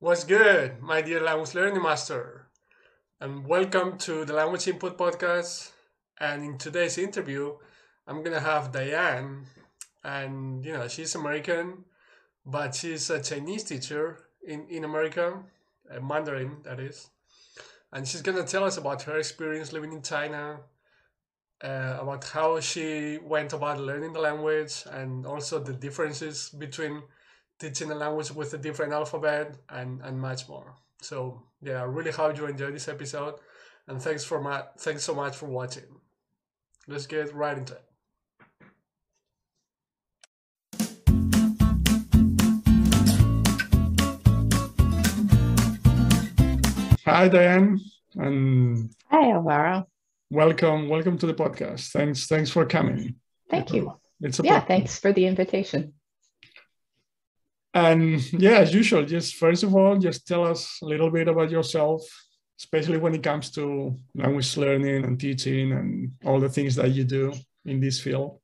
What's good, my dear language learning master? And welcome to the Language Input Podcast. And in today's interview, I'm gonna have Diane, and you know she's American, but she's a Chinese teacher in in America, a Mandarin that is, and she's gonna tell us about her experience living in China, uh, about how she went about learning the language, and also the differences between teaching a language with a different alphabet and and much more. So yeah, I really hope you enjoy this episode, and thanks for my thanks so much for watching. Let's get right into it. Hi Diane, and Hi, Alvaro. welcome welcome to the podcast. Thanks thanks for coming. Thank you. It's a Yeah, pleasure. thanks for the invitation. And yeah, as usual, just first of all, just tell us a little bit about yourself, especially when it comes to language learning and teaching and all the things that you do in this field.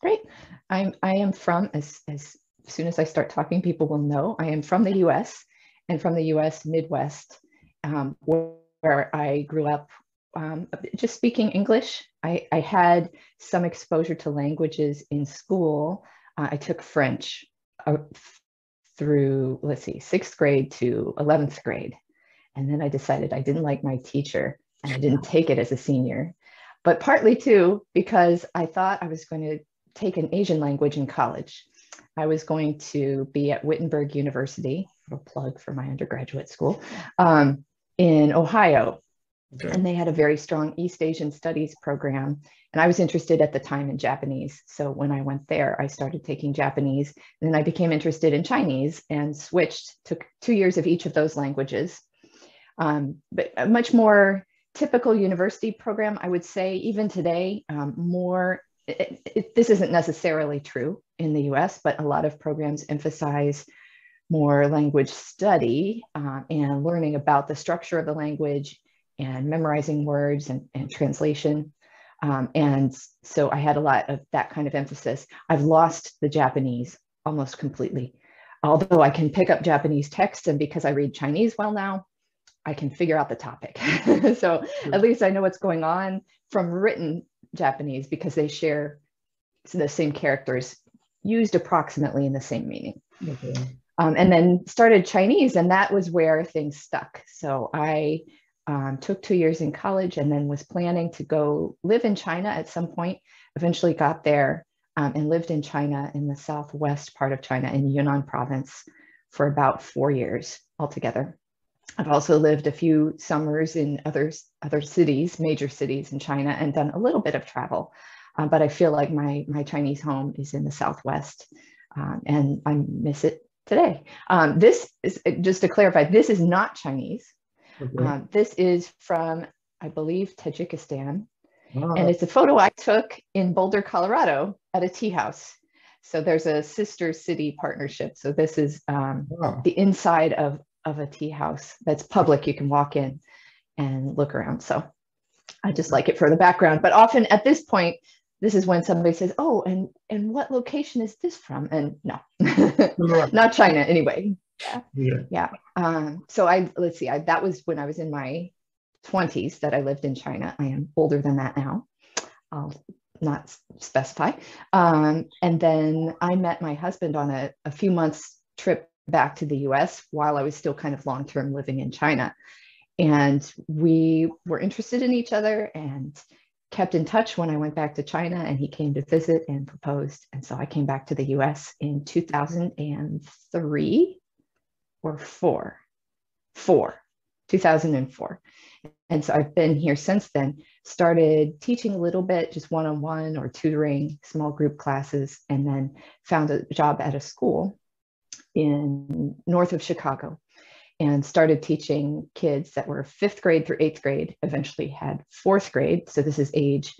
Great. I'm I am from as as soon as I start talking, people will know I am from the U.S. and from the U.S. Midwest, um, where, where I grew up. Um, just speaking English. I, I had some exposure to languages in school. Uh, I took French uh, through let's see, sixth grade to eleventh grade, and then I decided I didn't like my teacher, and I didn't take it as a senior. But partly too because I thought I was going to take an Asian language in college. I was going to be at Wittenberg University, a plug for my undergraduate school, um, in Ohio. Okay. And they had a very strong East Asian studies program. And I was interested at the time in Japanese. So when I went there, I started taking Japanese. And then I became interested in Chinese and switched, took two years of each of those languages. Um, but a much more typical university program, I would say, even today, um, more. It, it, this isn't necessarily true in the US, but a lot of programs emphasize more language study uh, and learning about the structure of the language and memorizing words and, and translation. Um, and so I had a lot of that kind of emphasis. I've lost the Japanese almost completely. Although I can pick up Japanese text, and because I read Chinese well now, I can figure out the topic. so at least I know what's going on from written Japanese because they share the same characters used approximately in the same meaning. Okay. Um, and then started Chinese, and that was where things stuck. So I um, took two years in college and then was planning to go live in China at some point. Eventually got there um, and lived in China in the southwest part of China in Yunnan province for about four years altogether. I've also lived a few summers in other, other cities, major cities in China, and done a little bit of travel. Uh, but I feel like my, my Chinese home is in the southwest, um, and I miss it today. Um, this is just to clarify, this is not Chinese. Okay. Um, this is from, I believe, Tajikistan. Ah, And it's a photo I took in Boulder, Colorado at a tea house. So there's a sister city partnership. So this is um, wow. the inside of, of a tea house that's public. You can walk in and look around. So I just like it for the background. But often at this point, this is when somebody says, "Oh, and and what location is this from?" And no, not China anyway. Yeah. Yeah. Um, so I let's see. I, that was when I was in my 20s that I lived in China. I am older than that now. I'll not specify. Um, and then I met my husband on a, a few months trip back to the US while I was still kind of long term living in China. And we were interested in each other and kept in touch when I went back to China and he came to visit and proposed. And so I came back to the US in 2003 or four, four, 2004. And so I've been here since then, started teaching a little bit, just one on one or tutoring small group classes, and then found a job at a school in north of Chicago and started teaching kids that were fifth grade through eighth grade, eventually had fourth grade. So this is age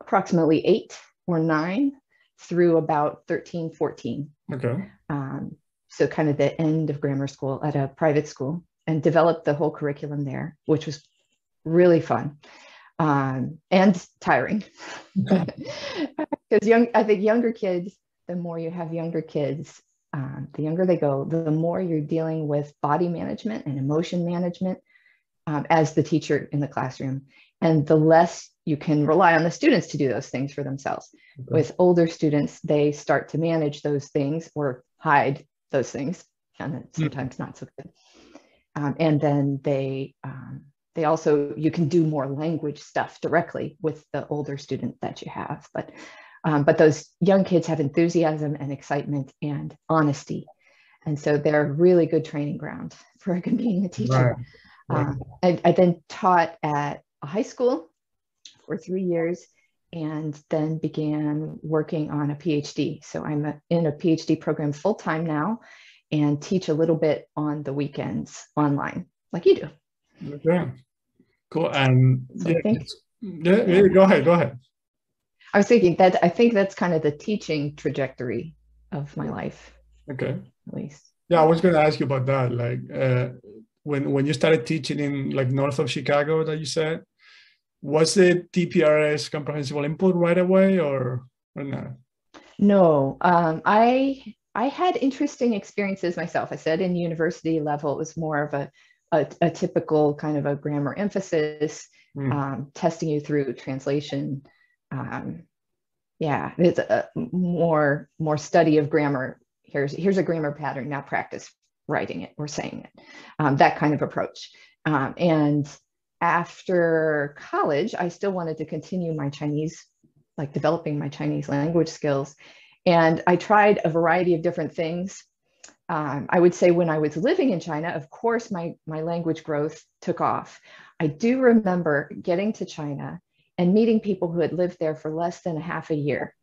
approximately eight or nine through about 13, 14 Okay. um, so kind of the end of grammar school at a private school and developed the whole curriculum there which was really fun um, and tiring because young i think younger kids the more you have younger kids um, the younger they go, the more you're dealing with body management and emotion management um, as the teacher in the classroom. And the less you can rely on the students to do those things for themselves. Okay. With older students, they start to manage those things or hide those things, and it's hmm. sometimes mm. not so good. Um, and then they um, they also you can do more language stuff directly with the older student that you have. But um, but those young kids have enthusiasm and excitement and honesty, and so they're a really good training ground for being a teacher. Right. Right. Um, I, I then taught at a high school for three years and then began working on a PhD. So I'm a, in a PhD program full time now and teach a little bit on the weekends online, like you do. Okay, cool. And so yeah, think, yeah, yeah, go ahead, go ahead. I was thinking that I think that's kind of the teaching trajectory of my life. Okay. At least. Yeah, I was going to ask you about that. Like uh, when when you started teaching in like north of Chicago, that you said, was it TPRS comprehensible input right away or, or not? No, um, I I had interesting experiences myself. I said in university level, it was more of a, a, a typical kind of a grammar emphasis, mm. um, testing you through translation. Um, yeah, it's a more more study of grammar. Here's here's a grammar pattern. Now practice writing it or saying it. Um, that kind of approach. Um, and after college, I still wanted to continue my Chinese, like developing my Chinese language skills. And I tried a variety of different things. Um, I would say when I was living in China, of course, my, my language growth took off. I do remember getting to China and meeting people who had lived there for less than a half a year.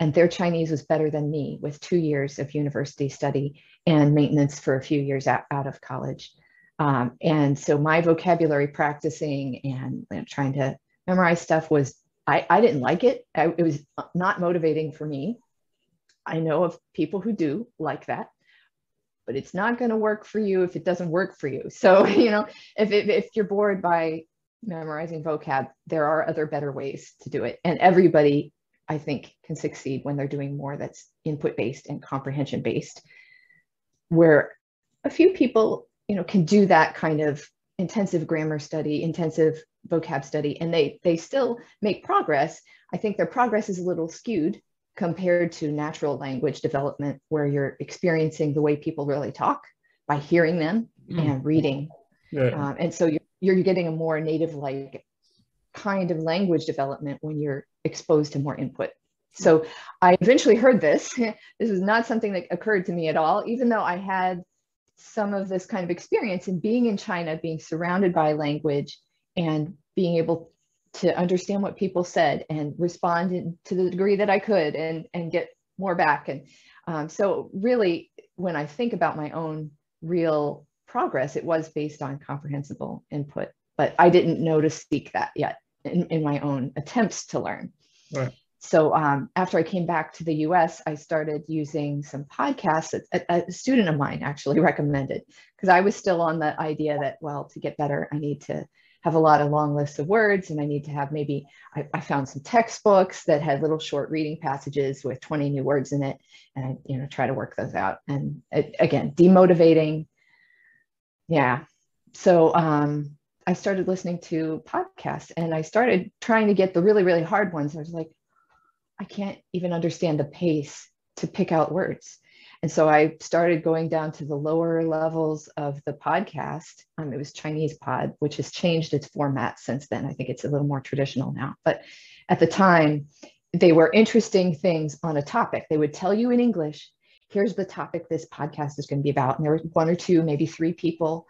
And their Chinese was better than me with two years of university study and maintenance for a few years out, out of college. Um, and so my vocabulary practicing and you know, trying to memorize stuff was, I, I didn't like it. I, it was not motivating for me. I know of people who do like that, but it's not going to work for you if it doesn't work for you. So, you know, if, if, if you're bored by memorizing vocab, there are other better ways to do it. And everybody, I think, can succeed when they're doing more that's input based and comprehension based, where a few people you know can do that kind of intensive grammar study intensive vocab study and they they still make progress i think their progress is a little skewed compared to natural language development where you're experiencing the way people really talk by hearing them mm. and reading yeah. um, and so you're, you're getting a more native like kind of language development when you're exposed to more input so i eventually heard this this is not something that occurred to me at all even though i had some of this kind of experience in being in China, being surrounded by language and being able to understand what people said and respond to the degree that I could and, and get more back. And um, so really, when I think about my own real progress, it was based on comprehensible input, but I didn't know to seek that yet in, in my own attempts to learn. Right so um, after I came back to the US, I started using some podcasts that a, a student of mine actually recommended because I was still on the idea that, well, to get better, I need to have a lot of long lists of words and I need to have maybe, I, I found some textbooks that had little short reading passages with 20 new words in it. And I, you know, try to work those out. And it, again, demotivating. Yeah. So um, I started listening to podcasts and I started trying to get the really, really hard ones. I was like, I can't even understand the pace to pick out words. And so I started going down to the lower levels of the podcast. Um, it was Chinese Pod, which has changed its format since then. I think it's a little more traditional now. But at the time, they were interesting things on a topic. They would tell you in English, here's the topic this podcast is going to be about. And there were one or two, maybe three people,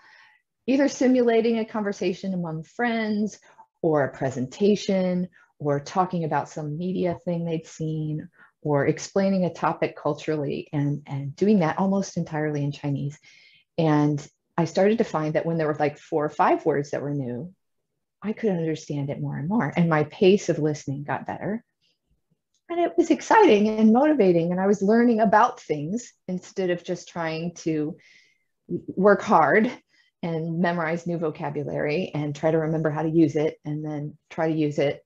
either simulating a conversation among friends or a presentation or talking about some media thing they'd seen or explaining a topic culturally and, and doing that almost entirely in Chinese. And I started to find that when there were like four or five words that were new, I could understand it more and more. And my pace of listening got better. And it was exciting and motivating. And I was learning about things instead of just trying to work hard and memorize new vocabulary and try to remember how to use it and then try to use it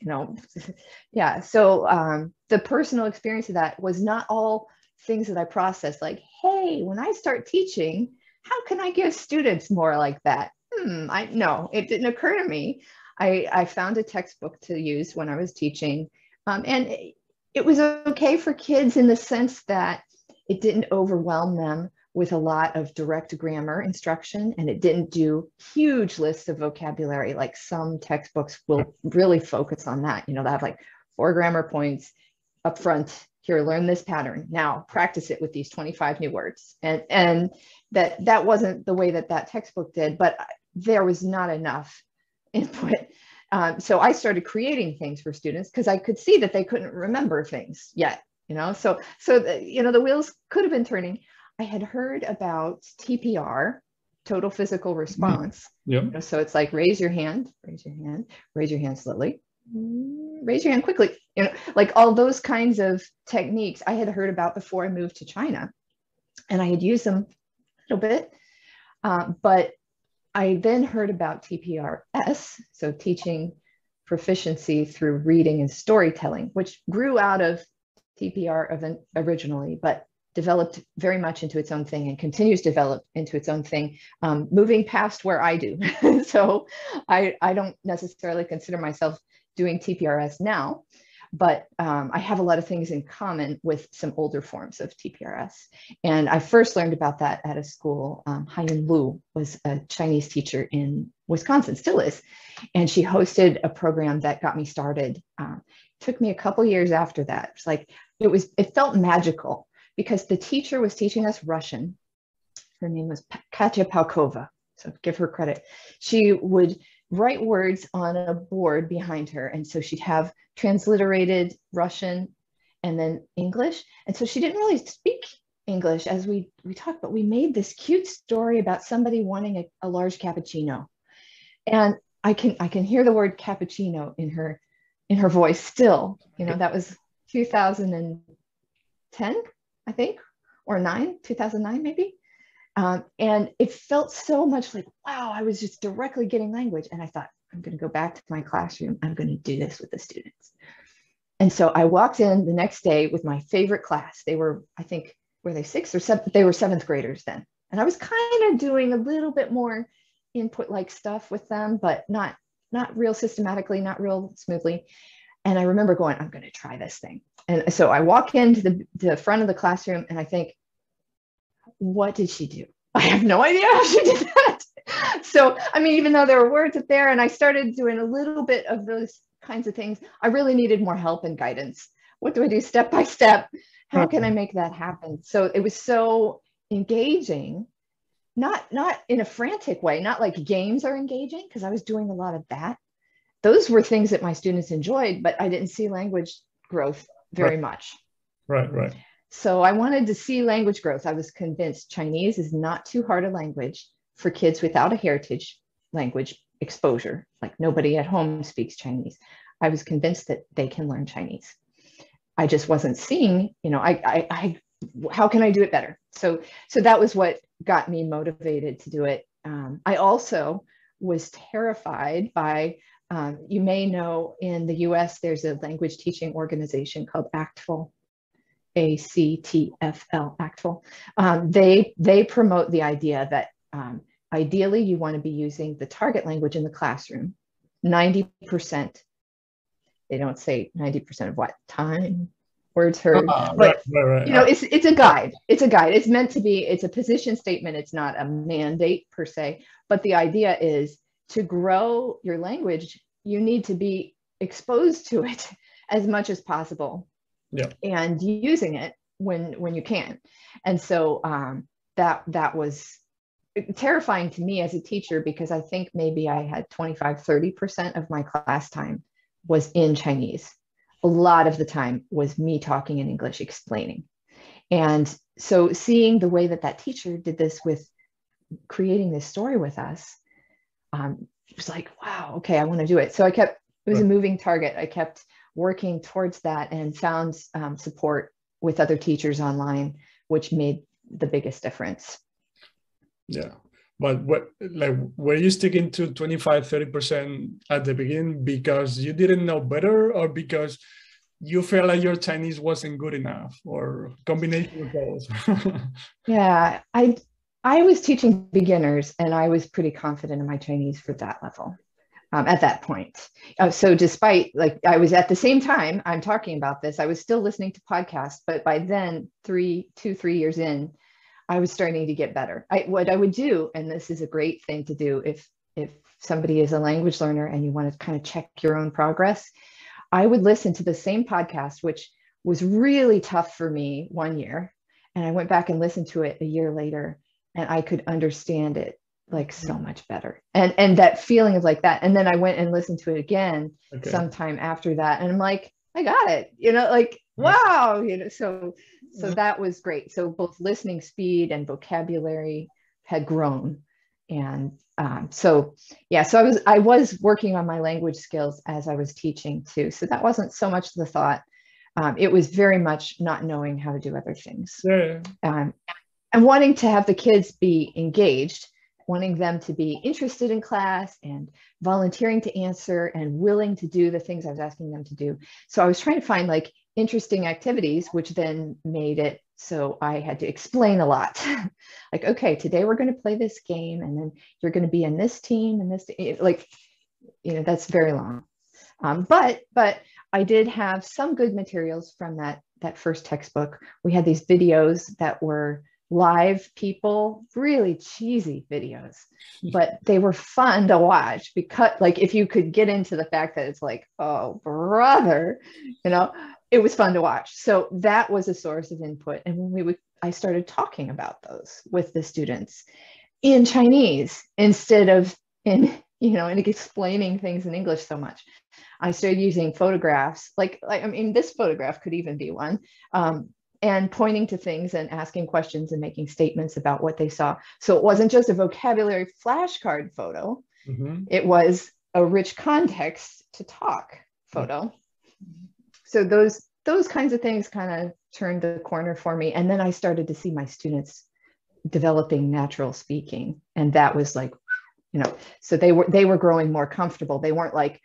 you know, yeah. So um, the personal experience of that was not all things that I processed, like, hey, when I start teaching, how can I give students more like that? Hmm, I no, it didn't occur to me. I, I found a textbook to use when I was teaching. Um, and it, it was okay for kids in the sense that it didn't overwhelm them with a lot of direct grammar instruction and it didn't do huge lists of vocabulary like some textbooks will really focus on that. You know they have like four grammar points up front here learn this pattern. Now practice it with these 25 new words. And and that that wasn't the way that that textbook did but there was not enough input. Um, so i started creating things for students because i could see that they couldn't remember things yet you know? So so the, you know the wheels could have been turning I had heard about TPR, total physical response. Yeah. So it's like raise your hand, raise your hand, raise your hand slowly, raise your hand quickly. You know, like all those kinds of techniques I had heard about before I moved to China, and I had used them a little bit. Uh, but I then heard about TPRS, so teaching proficiency through reading and storytelling, which grew out of TPR originally, but developed very much into its own thing and continues to develop into its own thing, um, moving past where I do. so I, I don't necessarily consider myself doing TPRS now, but um, I have a lot of things in common with some older forms of TPRS. And I first learned about that at a school. Um, Haiyan Lu was a Chinese teacher in Wisconsin, still is. And she hosted a program that got me started. Um, took me a couple years after that. It's like, it was, it felt magical because the teacher was teaching us Russian. Her name was Katya Paukova, so give her credit. She would write words on a board behind her. And so she'd have transliterated Russian and then English. And so she didn't really speak English as we, we talked, but we made this cute story about somebody wanting a, a large cappuccino. And I can I can hear the word cappuccino in her in her voice still. You know, that was 2010. I think, or nine, 2009 maybe. Um, and it felt so much like, wow, I was just directly getting language. And I thought, I'm going to go back to my classroom. I'm going to do this with the students. And so I walked in the next day with my favorite class. They were, I think, were they sixth or seventh? They were seventh graders then. And I was kind of doing a little bit more input like stuff with them, but not not real systematically, not real smoothly. And I remember going, I'm going to try this thing. And so I walk into the, the front of the classroom and I think, what did she do? I have no idea how she did that. So, I mean, even though there were words up there and I started doing a little bit of those kinds of things, I really needed more help and guidance. What do I do step by step? How can I make that happen? So it was so engaging, not not in a frantic way, not like games are engaging, because I was doing a lot of that. Those were things that my students enjoyed, but I didn't see language growth very right. much. Right, right. So I wanted to see language growth. I was convinced Chinese is not too hard a language for kids without a heritage language exposure. Like nobody at home speaks Chinese. I was convinced that they can learn Chinese. I just wasn't seeing, you know, I, I, I how can I do it better? So, so that was what got me motivated to do it. Um, I also was terrified by um, you may know in the US, there's a language teaching organization called ACTFL, A-C-T-F-L, ACTFL. Um, they, they promote the idea that um, ideally you want to be using the target language in the classroom. 90%, they don't say 90% of what? Time, words heard. But, right, right, right. you know, it's, it's a guide. It's a guide. It's meant to be, it's a position statement. It's not a mandate per se, but the idea is to grow your language, you need to be exposed to it as much as possible. Yeah. And using it when when you can. And so um, that that was terrifying to me as a teacher because I think maybe I had 25, 30% of my class time was in Chinese. A lot of the time was me talking in English, explaining. And so seeing the way that that teacher did this with creating this story with us um, it was like, wow, okay, I want to do it. So I kept, it was a moving target. I kept working towards that and found um, support with other teachers online, which made the biggest difference. Yeah. But what, like, were you sticking to 25, 30% at the beginning because you didn't know better or because you felt like your Chinese wasn't good enough or combination of both? yeah, I I was teaching beginners and I was pretty confident in my Chinese for that level. Um, at that point. Uh, so despite like I was at the same time I'm talking about this, I was still listening to podcasts, but by then three, two, three years in, I was starting to get better. I, what I would do, and this is a great thing to do if if somebody is a language learner and you want to kind of check your own progress, I would listen to the same podcast, which was really tough for me one year. And I went back and listened to it a year later and I could understand it like so mm. much better. And and that feeling of like that. And then I went and listened to it again okay. sometime after that. And I'm like, I got it. You know, like, wow, you know, so so mm-hmm. that was great. So both listening speed and vocabulary had grown. And um, so yeah so i was i was working on my language skills as i was teaching too so that wasn't so much the thought um, it was very much not knowing how to do other things yeah. um, and wanting to have the kids be engaged wanting them to be interested in class and volunteering to answer and willing to do the things i was asking them to do so i was trying to find like interesting activities which then made it so I had to explain a lot. like, okay, today we're going to play this game, and then you're going to be in this team and this, like, you know, that's very long. Um, but but I did have some good materials from that that first textbook. We had these videos that were live people, really cheesy videos, but they were fun to watch because, like, if you could get into the fact that it's like, oh, brother, you know, it was fun to watch. So that was a source of input. And when we would, I started talking about those with the students in Chinese instead of in, you know, and explaining things in English so much. I started using photographs, like, like I mean, this photograph could even be one, um, and pointing to things and asking questions and making statements about what they saw. So it wasn't just a vocabulary flashcard photo, mm-hmm. it was a rich context to talk photo. So those those kinds of things kind of turned the corner for me. And then i started to see my students developing natural speaking. And that was like you know so they were they were growing more comfortable. They weren't like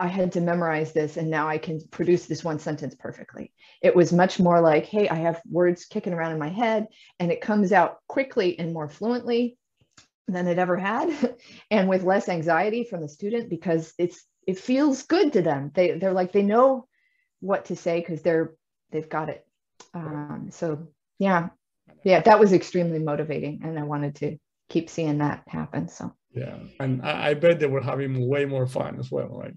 i had to memorize this and now i can produce this one sentence perfectly it was much more like hey i have words kicking around in my head and it comes out quickly and more fluently than it ever had and with less anxiety from the student because it's it feels good to them they they're like they know what to say because they're they've got it. Um, so yeah, yeah, that was extremely motivating, and I wanted to keep seeing that happen. So yeah, and I, I bet they were having way more fun as well, right?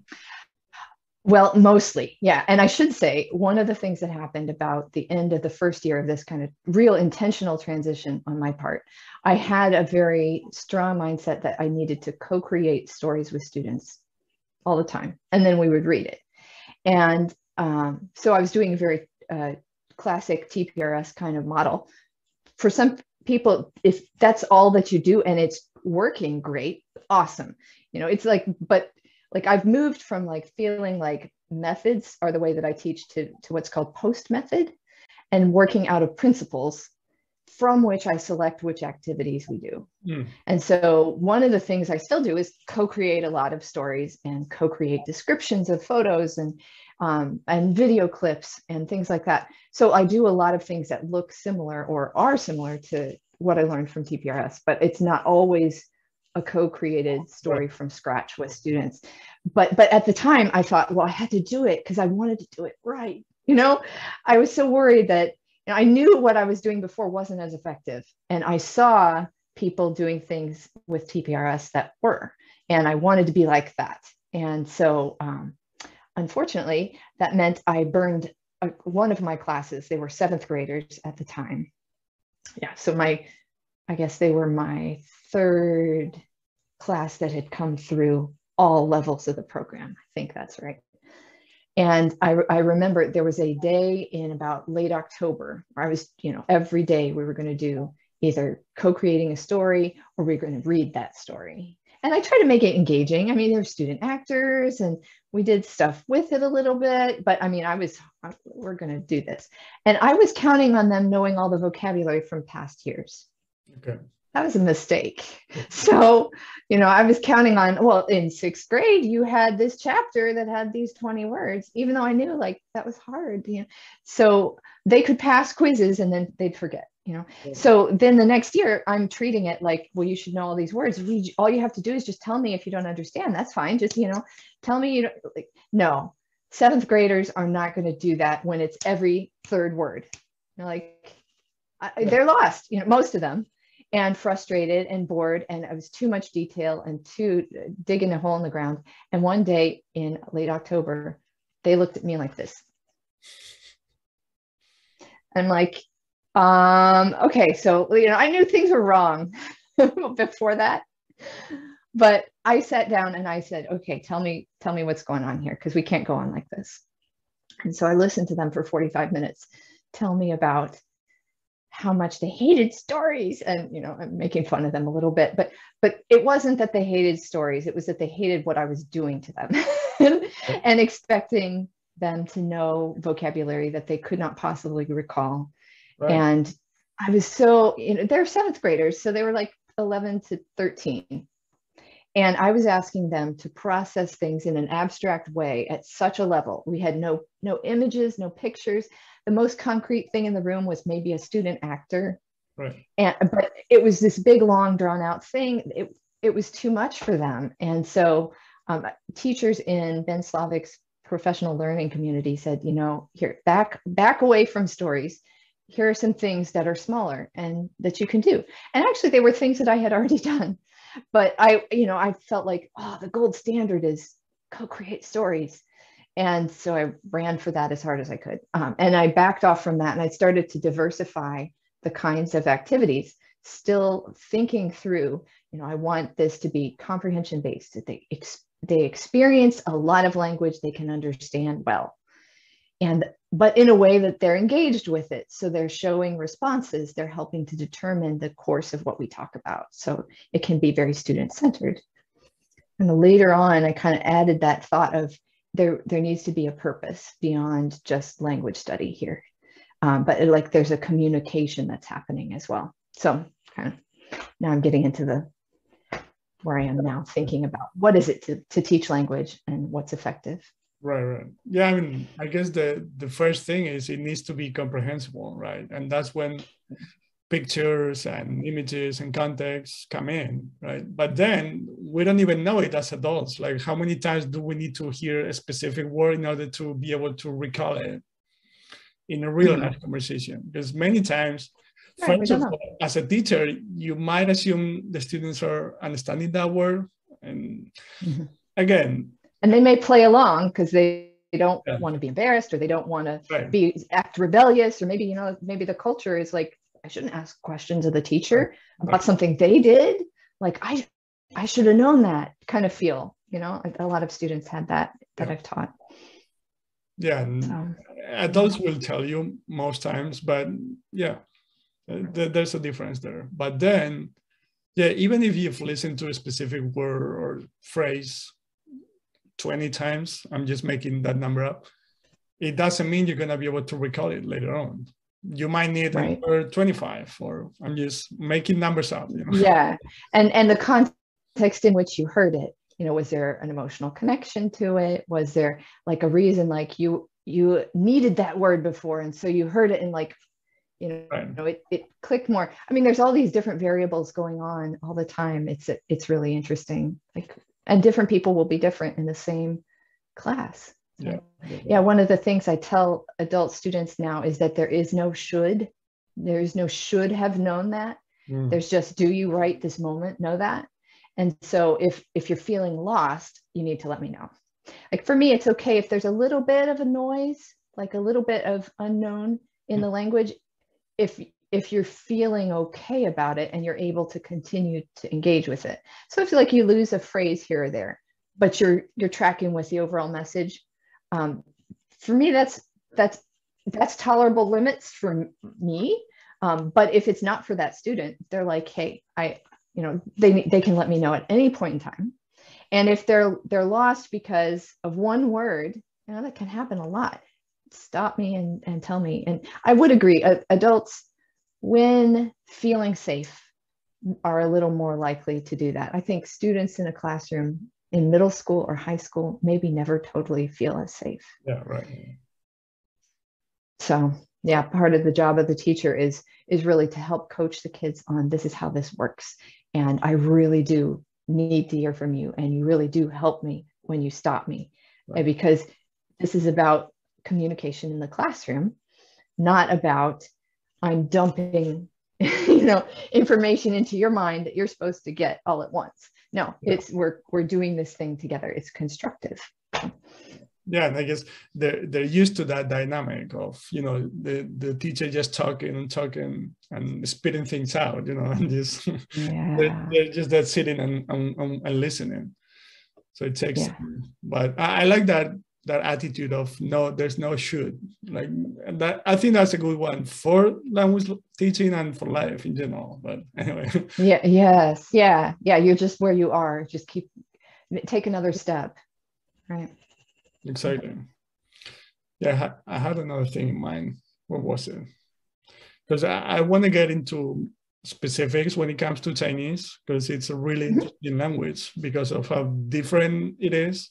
Well, mostly, yeah. And I should say, one of the things that happened about the end of the first year of this kind of real intentional transition on my part, I had a very strong mindset that I needed to co create stories with students all the time. And then we would read it. And um, so I was doing a very uh, classic TPRS kind of model. For some people, if that's all that you do and it's working great, awesome. You know, it's like, but like I've moved from like feeling like methods are the way that I teach to, to what's called post method and working out of principles from which I select which activities we do. Mm. And so one of the things I still do is co-create a lot of stories and co-create descriptions of photos and um, and video clips and things like that. So I do a lot of things that look similar or are similar to what I learned from TPRS, but it's not always a co-created story from scratch with students. But but at the time I thought, well, I had to do it because I wanted to do it right. You know, I was so worried that you know, I knew what I was doing before wasn't as effective. And I saw people doing things with TPRS that were, and I wanted to be like that. And so um, unfortunately, that meant I burned a, one of my classes. They were seventh graders at the time. Yeah, so my, I guess they were my third class that had come through all levels of the program. I think that's right. And I, I remember there was a day in about late October I was, you know, every day we were going to do either co-creating a story or we are going to read that story and I try to make it engaging. I mean, there's student actors and we did stuff with it a little bit, but I mean, I was, we're going to do this. And I was counting on them knowing all the vocabulary from past years. Okay. that was a mistake. So, you know, I was counting on, well, in sixth grade, you had this chapter that had these 20 words, even though I knew like that was hard, you know. So they could pass quizzes and then they'd forget, you know. Yeah. So then the next year, I'm treating it like, well, you should know all these words. we, All you have to do is just tell me if you don't understand. That's fine. Just, you know, tell me you don't like, no, seventh graders are not going to do that when it's every third word. Like, I, they're lost, you know, most of them and frustrated and bored and it was too much detail and too uh, digging a hole in the ground and one day in late october they looked at me like this i'm like um okay so you know i knew things were wrong before that but i sat down and i said okay tell me tell me what's going on here because we can't go on like this. And so i listened to them for 45 minutes tell me about how much they hated stories and you know i'm making fun of them a little bit but but it wasn't that they hated stories it was that they hated what i was doing to them and expecting them to know vocabulary that they could not possibly recall right. and i was so you know they're seventh graders so they were like 11 to 13 and i was asking them to process things in an abstract way at such a level we had no no images no pictures the most concrete thing in the room was maybe a student actor. Right. And but it was this big, long, drawn out thing. It it was too much for them. And so um, teachers in Ben Slavic's professional learning community said, you know, here back back away from stories. Here are some things that are smaller and that you can do. And actually, they were things that I had already done. But I, you know, I felt like, oh, the gold standard is co-create stories and so I ran for that as hard as I could. Um, and I backed off from that and I started to diversify the kinds of activities, still thinking through, you know, I want this to be comprehension based, that they, ex- they experience a lot of language they can understand well. And but in a way that they're engaged with it. So they're showing responses, they're helping to determine the course of what we talk about. So it can be very student centered. And later on, I kind of added that thought of there there needs to be a purpose beyond just language study here um, but it, like there's a communication that's happening as well so kind of now i'm getting into the where i am now thinking about what is it to, to teach language and what's effective right right yeah i mean i guess the the first thing is it needs to be comprehensible right and that's when pictures and images and context come in, right? But then we don't even know it as adults. Like, how many times do we need to hear a specific word in order to be able to recall it in a real life mm-hmm. conversation? Because many times, right, first of all, as a teacher, you might assume the students are understanding that word. And mm-hmm. again, and they may play along because they they don't yeah. want to be embarrassed or they don't want to be act rebellious or maybe you know maybe the culture is like I shouldn't ask questions of the teacher about something they did. Like I, I should have known that kind of feel. You know, a, a lot of students had that that yeah. I've taught. Yeah, so. Uh, adults will tell you most times, but yeah, uh, th- there's a difference there. But then, yeah, even if you've listened to a specific word or phrase 20 times, I'm just making that number up. It doesn't mean you're gonna be able to recall it later on you might need right. 25 or i'm just making numbers up you know? yeah and and the context in which you heard it you know was there an emotional connection to it was there like a reason like you you needed that word before and so you heard it and like you know, right. you know it, it clicked more i mean there's all these different variables going on all the time it's it's really interesting like and different people will be different in the same class. Yeah. yeah one of the things i tell adult students now is that there is no should. There is no should have known that. Mm. there's just do you right this moment? Know that. And so if if you're feeling lost you need to let me know. Like for me it's okay if there's a little bit of a noise like a little bit of unknown in the language. If if you're feeling okay about it and you're able to continue to engage with it so if like you lose a phrase here or there but you're you're tracking with the overall message um, for me, that's that's that's tolerable limits for me. Um, but if it's not for that student, they're like, hey, I, you know, they they can let me know at any point in time. And if they're they're lost because of one word, you know, that can happen a lot. Stop me and and tell me. And I would agree, uh, adults, when feeling safe, are a little more likely to do that. I think students in a classroom in middle school or high school maybe never totally feel as safe. Yeah, right. So yeah, part of the job of the teacher is is really to help coach the kids on this is how this works. And I really do need to hear from you. And you really do help me when you stop me. Right. Because this is about communication in the classroom, not about I'm dumping you know information into your mind that you're supposed to get all at once no yeah. it's we're we're doing this thing together it's constructive yeah and i guess they're they're used to that dynamic of you know the the teacher just talking and talking and spitting things out you know and just yeah. they're, they're, just that sitting and, and, and listening so it takes yeah. but I, I like that that attitude of no there's no should. Like that i think that's a good one for language teaching and for life in general but anyway. Yeah yes yeah yeah you're just where you are just keep take another step right? Exciting yeah i had another thing in mind. What was it? Because i, I want to get into specifics when it comes to chinese because it's a really mm-hmm. interesting language because of how different it is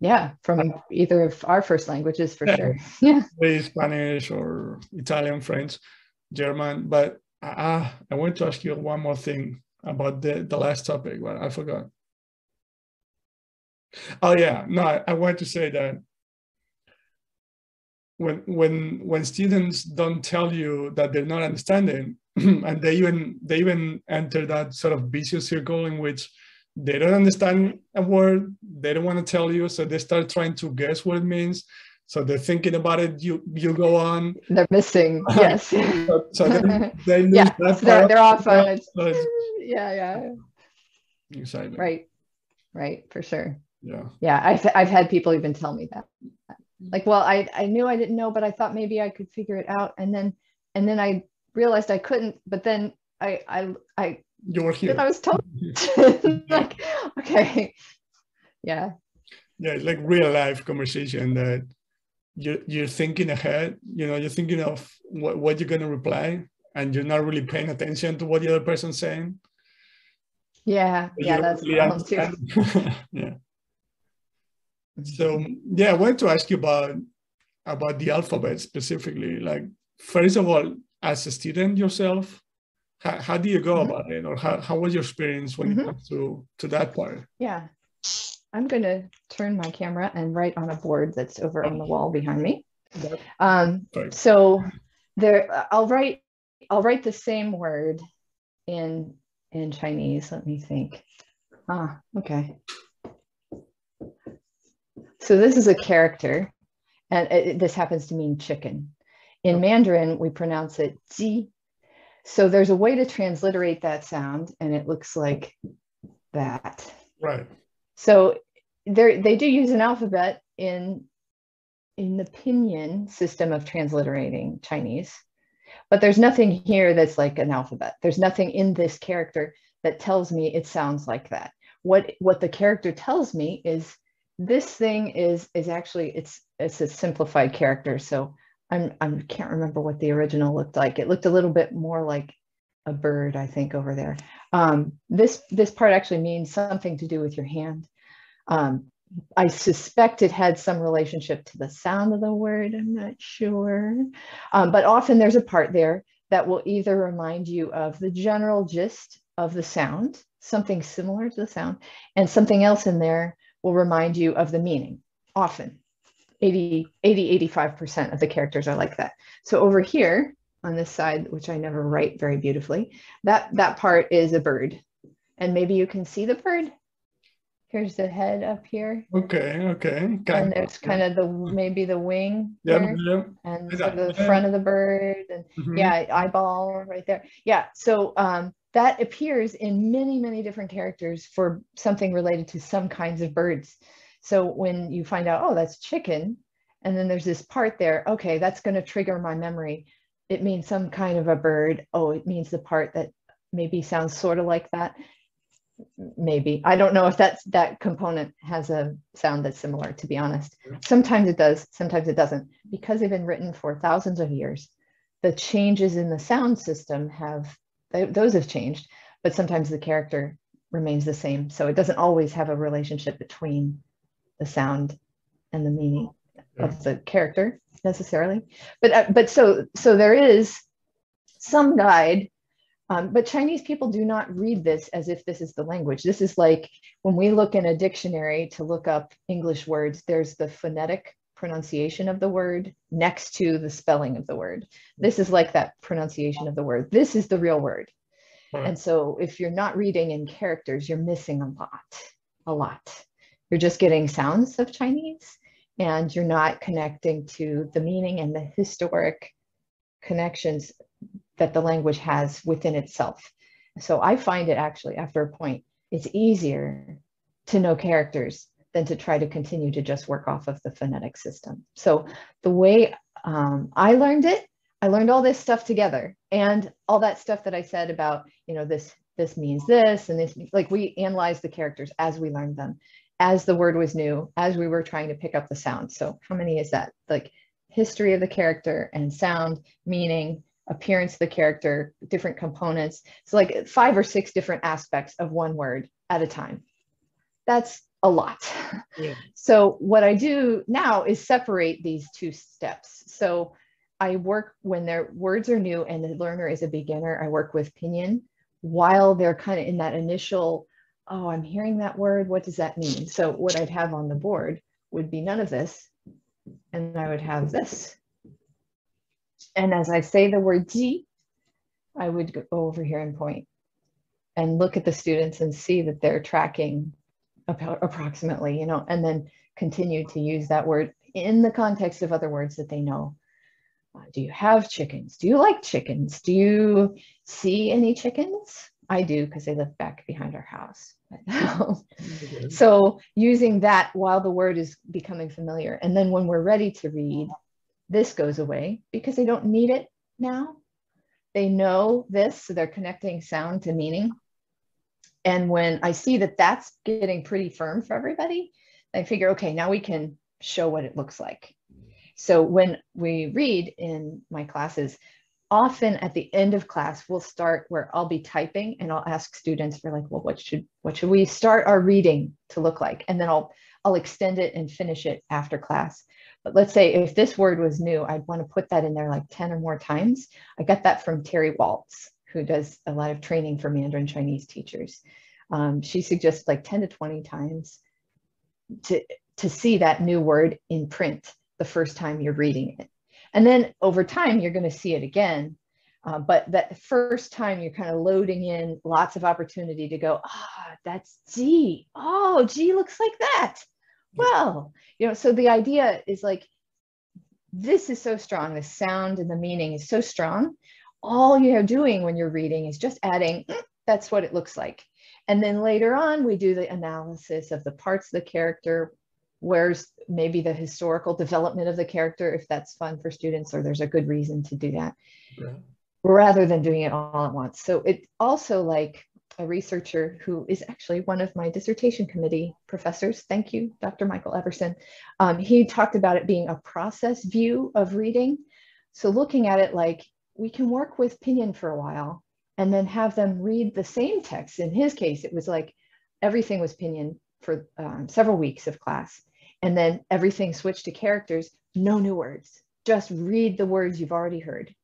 yeah, from either of our first languages for yeah. sure. Yeah. Spanish or Italian, French, German. But uh, I want to ask you one more thing about the, the last topic, but I forgot. Oh yeah, no, I, I want to say that when when when students don't tell you that they're not understanding, and they even they even enter that sort of vicious circle in which they don't understand a word they don't want to tell you so they start trying to guess what it means. So they're thinking about it you you go on. They're missing yes. so, so they, they lose yeah that they're, they're off on it. So yeah yeah. Exciting. Right right for sure. Yeah. Yeah I've, I've had people even tell me that. Like well i i knew i didn't know but i thought maybe i could figure it out and then and then i realized i couldn't but then i i i you're here. I was told like, okay. Yeah. Yeah, it's like real life conversation that you're you're thinking ahead, you know, you're thinking of what, what you're gonna reply and you're not really paying attention to what the other person's saying. Yeah, but yeah, that's really too. yeah. So yeah, I wanted to ask you about about the alphabet specifically. Like, first of all, as a student yourself, how, how do you go mm-hmm. about it? Or how, how was your experience when mm-hmm. it comes to to that part? Yeah. I'm going to turn my camera and write on a board that's over on the wall behind me. Um, so there i'll write i'll write the same word in in chinese. Let me think. Ah okay. So this is a character and it, this happens to mean chicken. In mandarin we pronounce it ji so there's a way to transliterate that sound, and it looks like that. Right. So they they do use an alphabet in in the pinyin system of transliterating Chinese, but there's nothing here that's like an alphabet. There's nothing in this character that tells me it sounds like that. What what the character tells me is this thing is is actually it's it's a simplified character. So I'm I can't remember what the original looked like. It looked a little bit more like a bird, I think, over there. Um, this this part actually means something to do with your hand. Um, I suspect it had some relationship to the sound of the word. I'm not sure, um, but often there's a part there that will either remind you of the general gist of the sound, something similar to the sound, and something else in there will remind you of the meaning. Often, 80, 80, 85% of the characters are like that. So over here on this side, which I never write very beautifully, that, that part is a bird. And maybe you can see the bird. Here's the head up here. Okay, okay. Kind and there's kind of the maybe the wing yeah, yeah. and so the front of the bird and mm-hmm. yeah, eyeball right there. Yeah, so um, that appears in many, many different characters for something related to some kinds of birds. So when you find out, oh, that's chicken, and then there's this part there, okay, that's going to trigger my memory. It means some kind of a bird. Oh, it means the part that maybe sounds sort of like that. Maybe. I don't know if that's that component has a sound that's similar, to be honest. Sometimes it does, sometimes it doesn't. Because they've been written for thousands of years, the changes in the sound system have those have changed, but sometimes the character remains the same. So it doesn't always have a relationship between the sound and the meaning yeah. of the character necessarily. But uh, but so so there is some guide um, but Chinese people do not read this as if this is the language. This is like when we look in a dictionary to look up English words, there's the phonetic pronunciation of the word next to the spelling of the word. This is like that pronunciation of the word. This is the real word. Hmm. And so if you're not reading in characters, you're missing a lot, a lot. You're just getting sounds of Chinese and you're not connecting to the meaning and the historic connections that the language has within itself. So I find it actually, after a point, it's easier to know characters than to try to continue to just work off of the phonetic system. So the way um, I learned it, I learned all this stuff together and all that stuff that I said about, you know, this this means this and this like we analyzed the characters as we learned them as the word was new as we were trying to pick up the sound so how many is that like history of the character and sound meaning appearance of the character, different components. So like five or six different aspects of one word at a time. That's a lot. Yeah. So what I do now is separate these two steps. So I work when their words are new and the learner is a beginner, I work with pinyin while they're kind of in that initial, oh, I'm hearing that word. What does that mean? So what I'd have on the board would be none of this. And I would have this. And as I say the word ji, I would go over here and point and look at the students and see that they're tracking approximately, you know, and then continue to use that word in the context of other words that they know. Uh, do you have chickens? Do you like chickens? Do you see any chickens? I do because they live back behind our house. Um, mm-hmm. so using that while the word is becoming familiar. And then when we're ready to read, this goes away because they don't need it now. They know this, so they're connecting sound to meaning. And when I see that that's getting pretty firm for everybody, I figure, okay, now we can show what it looks like. So when we read in my classes, often at the end of class, we'll start where I'll be typing and I'll ask students for like, well, what should what should we start our reading to look like? And then I'll I'll extend it and finish it after class. But let's say if this word was new, I'd want to put that in there like 10 or more times. I got that from Terry Waltz, who does a lot of training for Mandarin Chinese teachers. Um, she suggests like 10 to 20 times to, to see that new word in print the first time you're reading it. And then over time, you're going to see it again. Uh, but that first time you're kind of loading in lots of opportunity to go, ah, oh, that's ji. Oh, ji looks like that well you know so the idea is like this is so strong the sound and the meaning is so strong all you're doing when you're reading is just adding mm, that's what it looks like and then later on we do the analysis of the parts of the character where's maybe the historical development of the character if that's fun for students or there's a good reason to do that yeah. rather than doing it all at once so it also like a researcher who is actually one of my dissertation committee professors. Thank you, Dr. Michael Everson. Um, he talked about it being a process view of reading. So looking at it like we can work with Pinyin for a while and then have them read the same text. In his case, it was like everything was Pinyin for um, several weeks of class. And then everything switched to characters, no new words, just read the words you've already heard.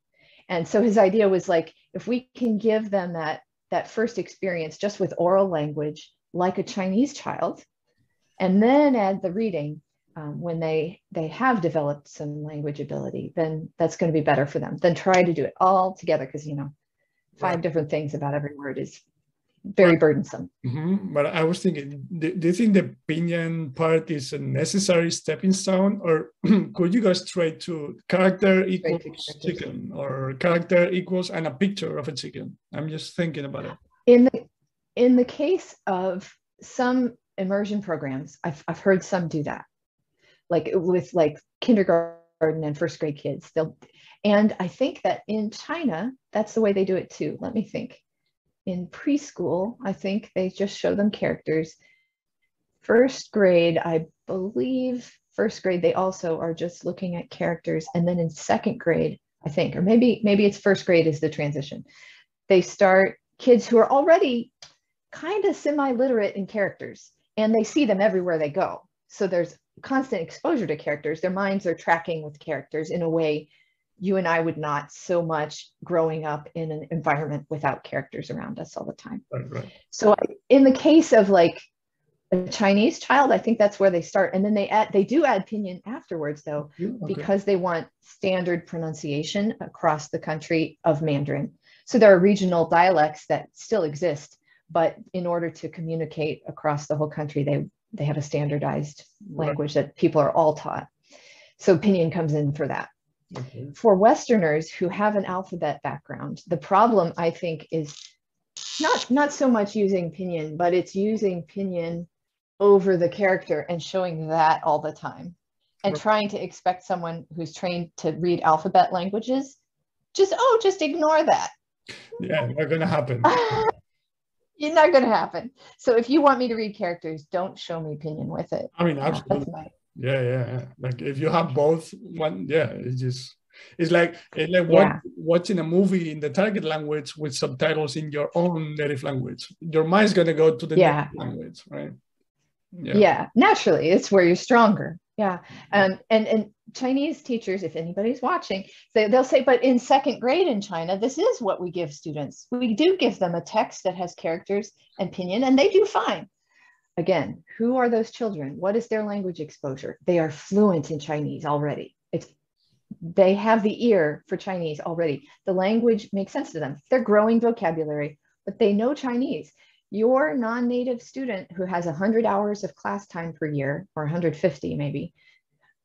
And so his idea was like, if we can give them that that first experience just with oral language like a Chinese child, and then add the reading um, when they they have developed some language ability, then that's going to be better for them Then try to do it all together because you know five right. different things about every word is very burdensome. Mm-hmm. But I was thinking, do, do, you think the pinyin part is a necessary stepping stone, or could you go straight to character equals chicken, or character equals and a picture of a chicken? I'm just thinking about it. In the in the case of some immersion programs, I've I've heard some do that, like with like kindergarten and first grade kids. They'll, and I think that in China, that's the way they do it too. Let me think in preschool, I think they just show them characters. First grade, I believe first grade, they also are just looking at characters. And then in second grade, I think, or maybe maybe it's first grade is the transition. they start kids who are already kind of semi-literate in characters and they see them everywhere they go so there's constant exposure to characters their minds are tracking with characters in a way you and i would not so much growing up in an environment without characters around us all the time Right, right. so in the case of like a chinese child i think that's where they start and then they add they do add pinyin afterwards though Yeah, okay. because they want standard pronunciation across the country of Mandarin. So there are regional dialects that still exist, but in order to communicate across the whole country, they, they have a standardized Right. language that people are all taught. So Pinyin comes in for that. Okay. For Westerners who have an alphabet background, the problem I think is not, not so much using Pinyin, but it's using Pinyin over the character and showing that all the time and Right. trying to expect someone who's trained to read alphabet languages just oh just ignore that Yeah, not gonna happen. you're not going to happen so if you want me to read characters don't show me pinyin with it I mean, that's absolutely. my Yeah, yeah, yeah. Like if you have both, one, yeah, it's just it's like it's like Yeah. watching a movie in the target language with subtitles in your own native language. Your mind's gonna go to the Yeah. language, right? yeah. naturally it's where you're stronger yeah um, and and chinese teachers if anybody's watching they, they'll say but in second grade in china this is what we give students we do give them a text that has characters and pinyin and they do fine again who are those children? What is their language exposure? They are fluent in chinese already. It's they have the ear for chinese already. The language makes sense to them. They're growing vocabulary but they know chinese. Your non-native student who has 100 hours of class time per year or 150 maybe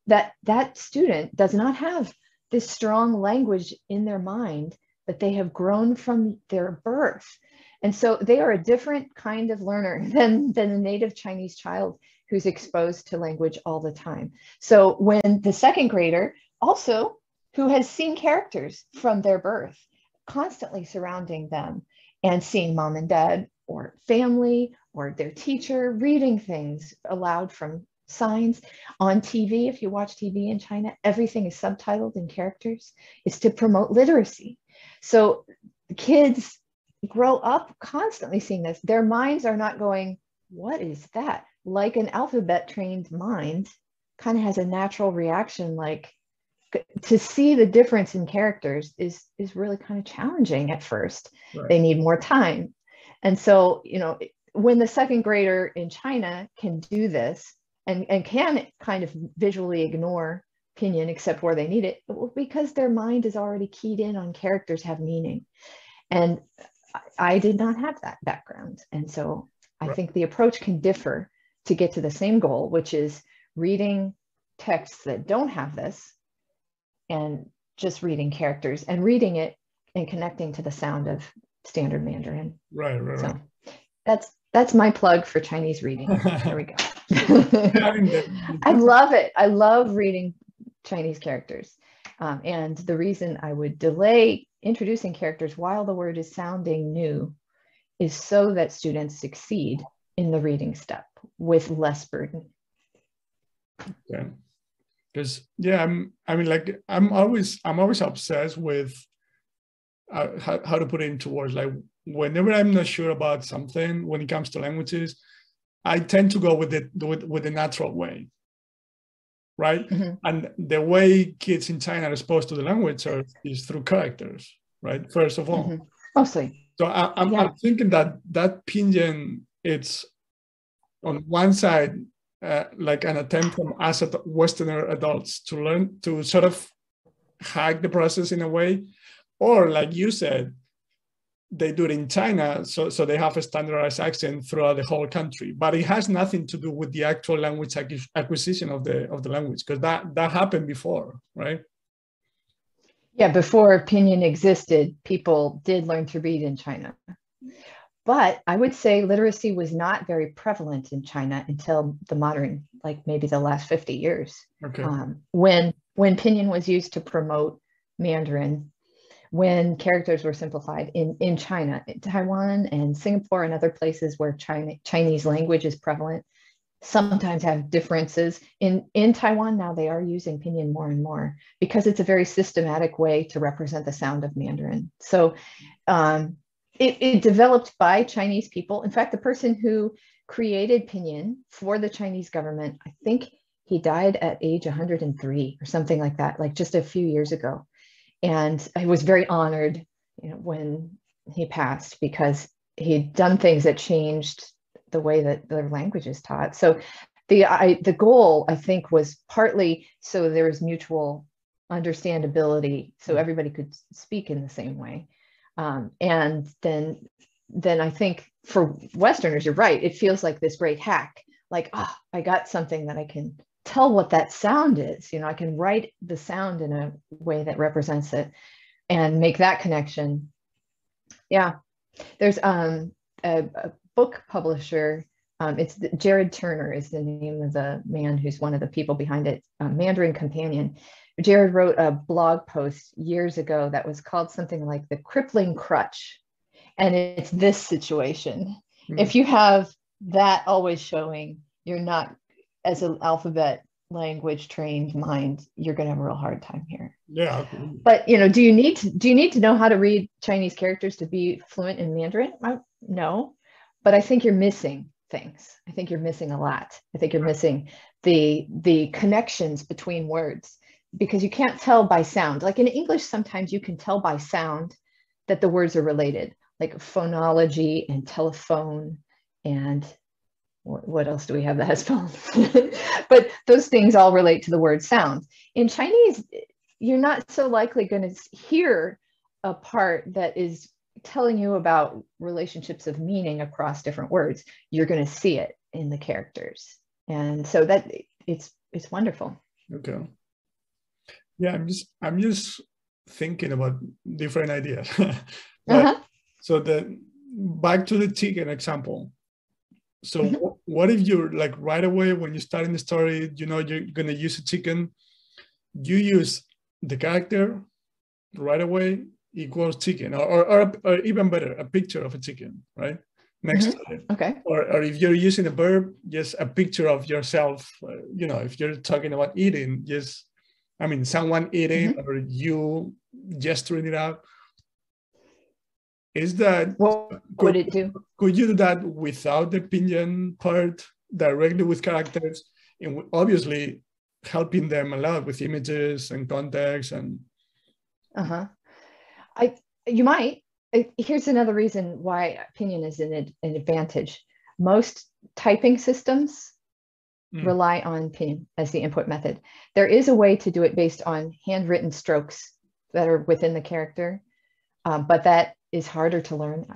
that that student does not have this strong language in their mind that they have grown from their birth and so they are a different kind of learner than than a native chinese child who's exposed to language all the time so when the second grader also who has seen characters from their birth constantly surrounding them and seeing mom and dad or family or their teacher reading things aloud from signs on TV. If you watch TV in China, everything is subtitled in characters. It's to promote literacy. So kids grow up constantly seeing this. Their minds are not going, What is that? Like an alphabet trained mind kind of has a natural reaction like to see the difference in characters is is really kind of challenging at first Right. they need more time and so you know when the second grader in china can do this and, and can kind of visually ignore pinyin except where they need it well, because their mind is already keyed in on characters have meaning and I- did not have that background and so i Right. think the approach can differ to get to the same goal which is reading texts that don't have this and just reading characters and reading it and connecting to the sound of standard Mandarin. Right, right, So right. that's that's my plug for Chinese reading. There we go. I I love it. I love reading Chinese characters. Um, and the reason I would delay introducing characters while the word is sounding new is so that students succeed in the reading step with less burden. Yeah. Because yeah, I'm. I mean, like I'm always. I'm always obsessed with uh, how, how to put it into words. Like whenever I'm not sure about something when it comes to languages, I tend to go with it with, with the natural way, right? Mhm. And the way kids in China are exposed to the language are, is through characters, right? First of all, Mhm. Mostly. so I, I'm, Yeah. Thinking that that pinyin, it's on one side uh, like an attempt from us as Westerner adults to learn to sort of hack the process in a way, or like you said, they do it in China, so so they have a standardized accent throughout the whole country. But it has nothing to do with the actual language acquisition of the of the language because that that happened before, right? Yeah, before Pinyin existed, people did learn to read in China. But I would say literacy was not very prevalent in China until the modern, like maybe the last 50 years, Okay. um, when when Pinyin was used to promote Mandarin, when characters were simplified in, in China, in Taiwan and Singapore and other places where China, Chinese language is prevalent, sometimes have differences. In, in Taiwan now, they are using Pinyin more and more because it's a very systematic way to represent the sound of Mandarin. So um, it, it developed by Chinese people. In fact, the person who created Pinyin for the Chinese government, I think he died at age 103 or something like that, like just a few years ago. And I was very honored you know, when he passed because he'd done things that changed the way that the language is taught. So the I, the goal I think was partly so there was mutual understandability, so everybody could speak in the same way, um, and then then I think for Westerners, you're right. It feels like this great hack, like oh, I got something that I can tell what that sound is. You know, I can write the sound in a way that represents it, and make that connection. Yeah, there's um, a, a book publisher um, it's the, Jared Turner is the name of the man who's one of the people behind it, uh, Mandarin Companion. Jared wrote a blog post years ago that was called something like the crippling crutch. And it's this situation. Mm-hmm. If you have that always showing, you're not, as an alphabet language trained mind, you're going to have a real hard time here. Yeah. But you know, do you need to do you need to know how to read Chinese characters to be fluent in Mandarin? I, no, but I think you're missing things. I think you're missing a lot. I think you're missing the the connections between words because you can't tell by sound. Like in English, sometimes you can tell by sound that the words are related, like phonology and telephone and what else do we have that has phone? but those things all relate to the word sound. In Chinese, you're not so likely going to hear a part that is telling you about relationships of meaning across different words you're going to see it in the characters and so that it's it's wonderful okay yeah i'm just i'm just thinking about different ideas uh-huh. so the back to the chicken example so mm-hmm. What if you're like right away when you start in the story you know you're going to use a chicken you use the character right away equals chicken, or, or, or, even better, a picture of a chicken, right? Next mm-hmm. to. Okay. Or, or if you're using a verb, just a picture of yourself. Uh, you know, if you're talking about eating, just, I mean, someone eating mm-hmm. or you gesturing it out. Is that what could, would it do? Could you do that without the pinyin part, directly with characters, and obviously helping them a lot with images and context and. Uh huh. I you might. Here's another reason why Pinyin is an, an advantage. Most typing systems mm. rely on Pinyin as the input method. There is a way to do it based on handwritten strokes that are within the character, um, but that is harder to learn,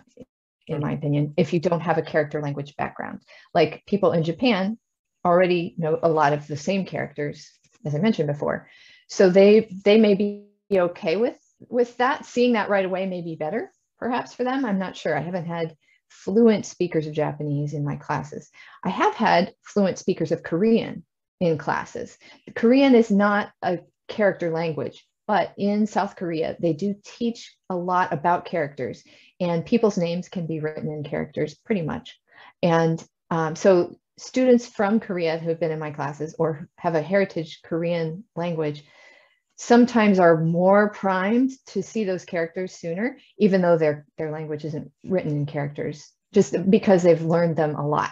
in my mm-hmm. opinion, if you don't have a character language background. Like people in Japan already know a lot of the same characters, as I mentioned before. So they they may be okay with with that, seeing that right away may be better perhaps for them. I'm not sure. I haven't had fluent speakers of Japanese in my classes. I have had fluent speakers of Korean in classes. Korean is not a character language, but in South Korea, they do teach a lot about characters, and people's names can be written in characters pretty much. And um, so, students from Korea who have been in my classes or have a heritage Korean language sometimes are more primed to see those characters sooner, even though their, their language isn't written in characters, just because they've learned them a lot.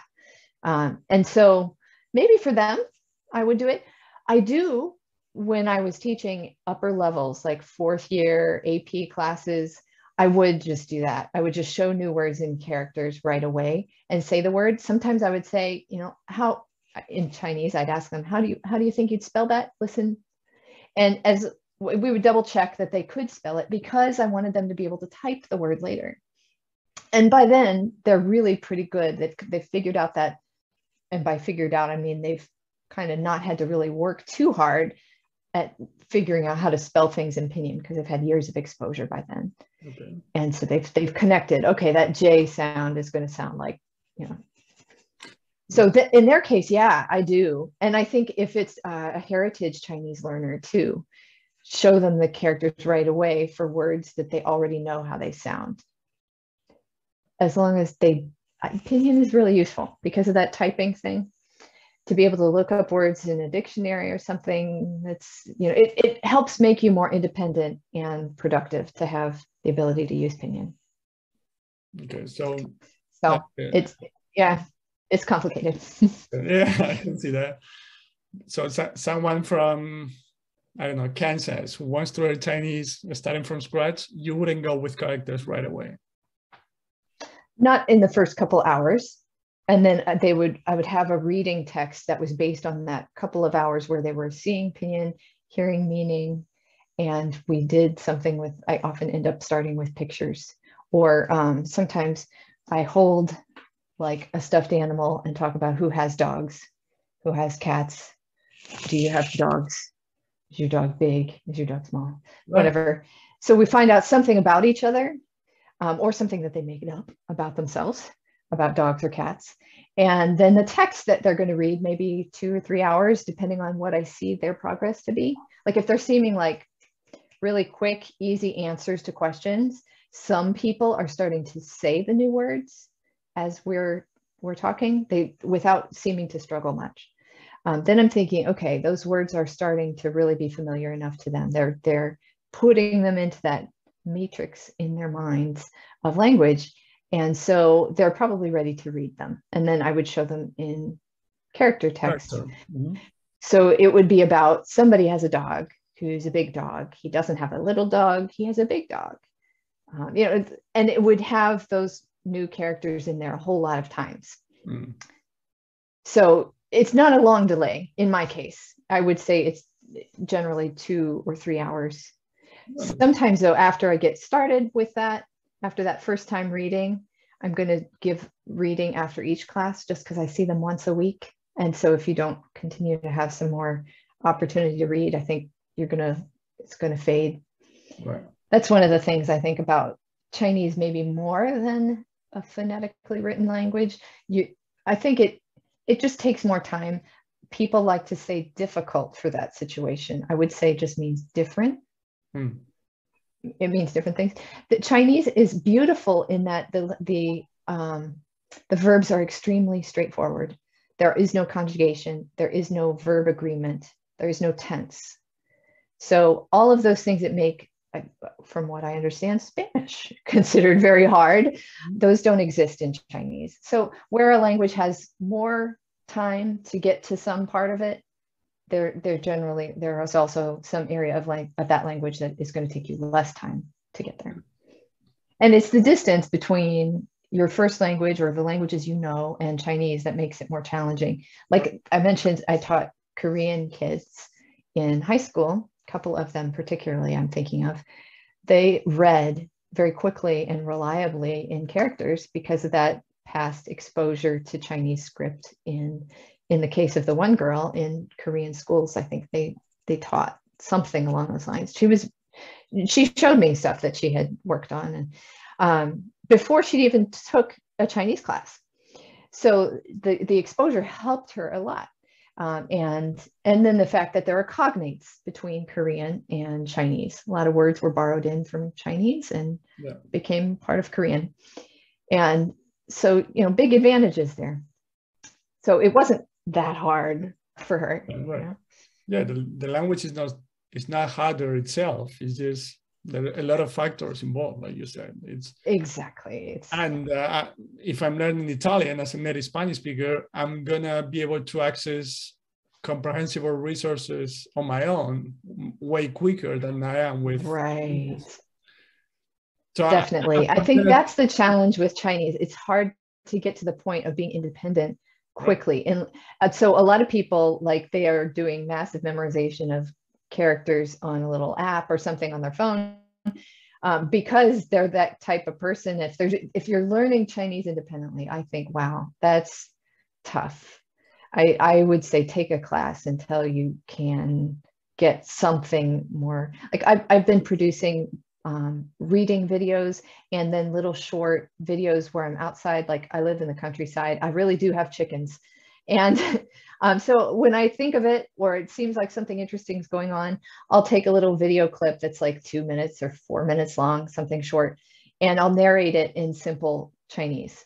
Um, and so maybe for them, I would do it. I do when I was teaching upper levels, like fourth year AP classes, I would just do that. I would just show new words and characters right away and say the word. Sometimes I would say, you know, how in Chinese, I'd ask them, how do you how do you think you'd spell that? Listen, and as we would double check that they could spell it because I wanted them to be able to type the word later. And by then, they're really pretty good. They've, they've figured out that, and by figured out, I mean they've kind of not had to really work too hard at figuring out how to spell things in Pinyin because they've had years of exposure by then. Okay. And so they've they've connected. Okay, that J sound is going to sound like, you know. So th- in their case, yeah, I do. And I think if it's uh, a heritage Chinese learner too, show them the characters right away for words that they already know how they sound. As long as they, Pinyin is really useful because of that typing thing. To be able to look up words in a dictionary or something that's, you know, it, it helps make you more independent and productive to have the ability to use Pinyin. Okay, so so it's yeah, it's complicated. yeah, I can see that. So someone from I don't know Kansas who wants to learn Chinese starting from scratch, you wouldn't go with characters right away. Not in the first couple hours, and then uh, they would I would have a reading text that was based on that couple of hours where they were seeing pinyin, hearing meaning, and we did something with I often end up starting with pictures, or um, sometimes I hold like a stuffed animal and talk about who has dogs, who has cats, do you have dogs? Is your dog big? Is your dog small? Right. Whatever. So we find out something about each other um, or something that they make it up about themselves, about dogs or cats. And then the text that they're going to read, maybe two or three hours, depending on what I see their progress to be. Like if they're seeming like really quick, easy answers to questions, some people are starting to say the new words as we're we're talking they without seeming to struggle much um, then i'm thinking okay those words are starting to really be familiar enough to them they're they're putting them into that matrix in their minds of language and so they're probably ready to read them. And then i would show them in character text. Mm-hmm. so it would be about somebody has a dog who's a big dog. He doesn't have a little dog. He has a big dog. Um, you know and it would have those new characters in there a whole lot of times. Mm. so it's not a long delay in my case. I would say it's generally two or three hours. Sometimes though after i get started with that after that first time reading i'm going to give reading after each class just because i see them once a week and so if you don't continue to have some more opportunity to read i think you're going to it's going to fade right that's one of the things I think about Chinese, maybe more than a phonetically written language. You, I think it it just takes more time. People like to say difficult for that situation. I would say just means different. Hmm. It means different things. The Chinese is beautiful in that the the um, the verbs are extremely straightforward. There is no conjugation. There is no verb agreement. There is no tense. So all of those things that make from what I understand, Spanish considered very hard. Those don't exist in Chinese. So where a language has more time to get to some part of it, there, there generally there is also some area of like of that language that is going to take you less time to get there. And it's the distance between your first language or the languages you know and Chinese that makes it more challenging. Like I mentioned, I taught Korean kids in high school a couple of them particularly I'm thinking of, they read very quickly and reliably in characters because of that past exposure to Chinese script in in the case of the one girl in Korean schools, I think they they taught something along those lines. She was she showed me stuff that she had worked on and um, before she even took a Chinese class. So the the exposure helped her a lot. Um, and and then the fact that there are cognates between Korean and Chinese. A lot of words were borrowed in from Chinese and yeah. became part of Korean. And so, you know, big advantages there. So it wasn't that hard for her. Right. You know? Yeah, the, the language is not it's not harder itself. It's just there are a lot of factors involved, like you said. It's exactly. It's, and uh, if I'm learning Italian as a native Spanish speaker, I'm gonna be able to access comprehensible resources on my own way quicker than I am with. Right. So Definitely. I, I, I think that's the challenge with Chinese. It's hard to get to the point of being independent quickly. And uh, so a lot of people like they are doing massive memorization of characters on a little app or something on their phone um, because they're that type of person. If there's if you're learning chinese independently i think wow that's tough. I i would say take a class until you can get something more. Like i've, I've been producing um, reading videos and then little short videos where i'm outside like i live in the countryside i really do have chickens and um, so when I think of it, or it seems like something interesting is going on, I'll take a little video clip that's like two minutes or four minutes long, something short, and I'll narrate it in simple Chinese.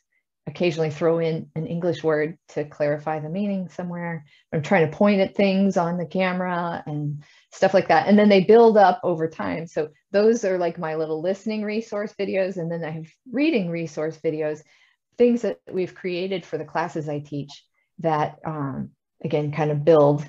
Occasionally throw in an English word to clarify the meaning somewhere. I'm trying to point at things on the camera and stuff like that. And then they build up over time. So those are like my little listening resource videos. And then I have reading resource videos, things that we've created for the classes I teach that, um, again, kind of build.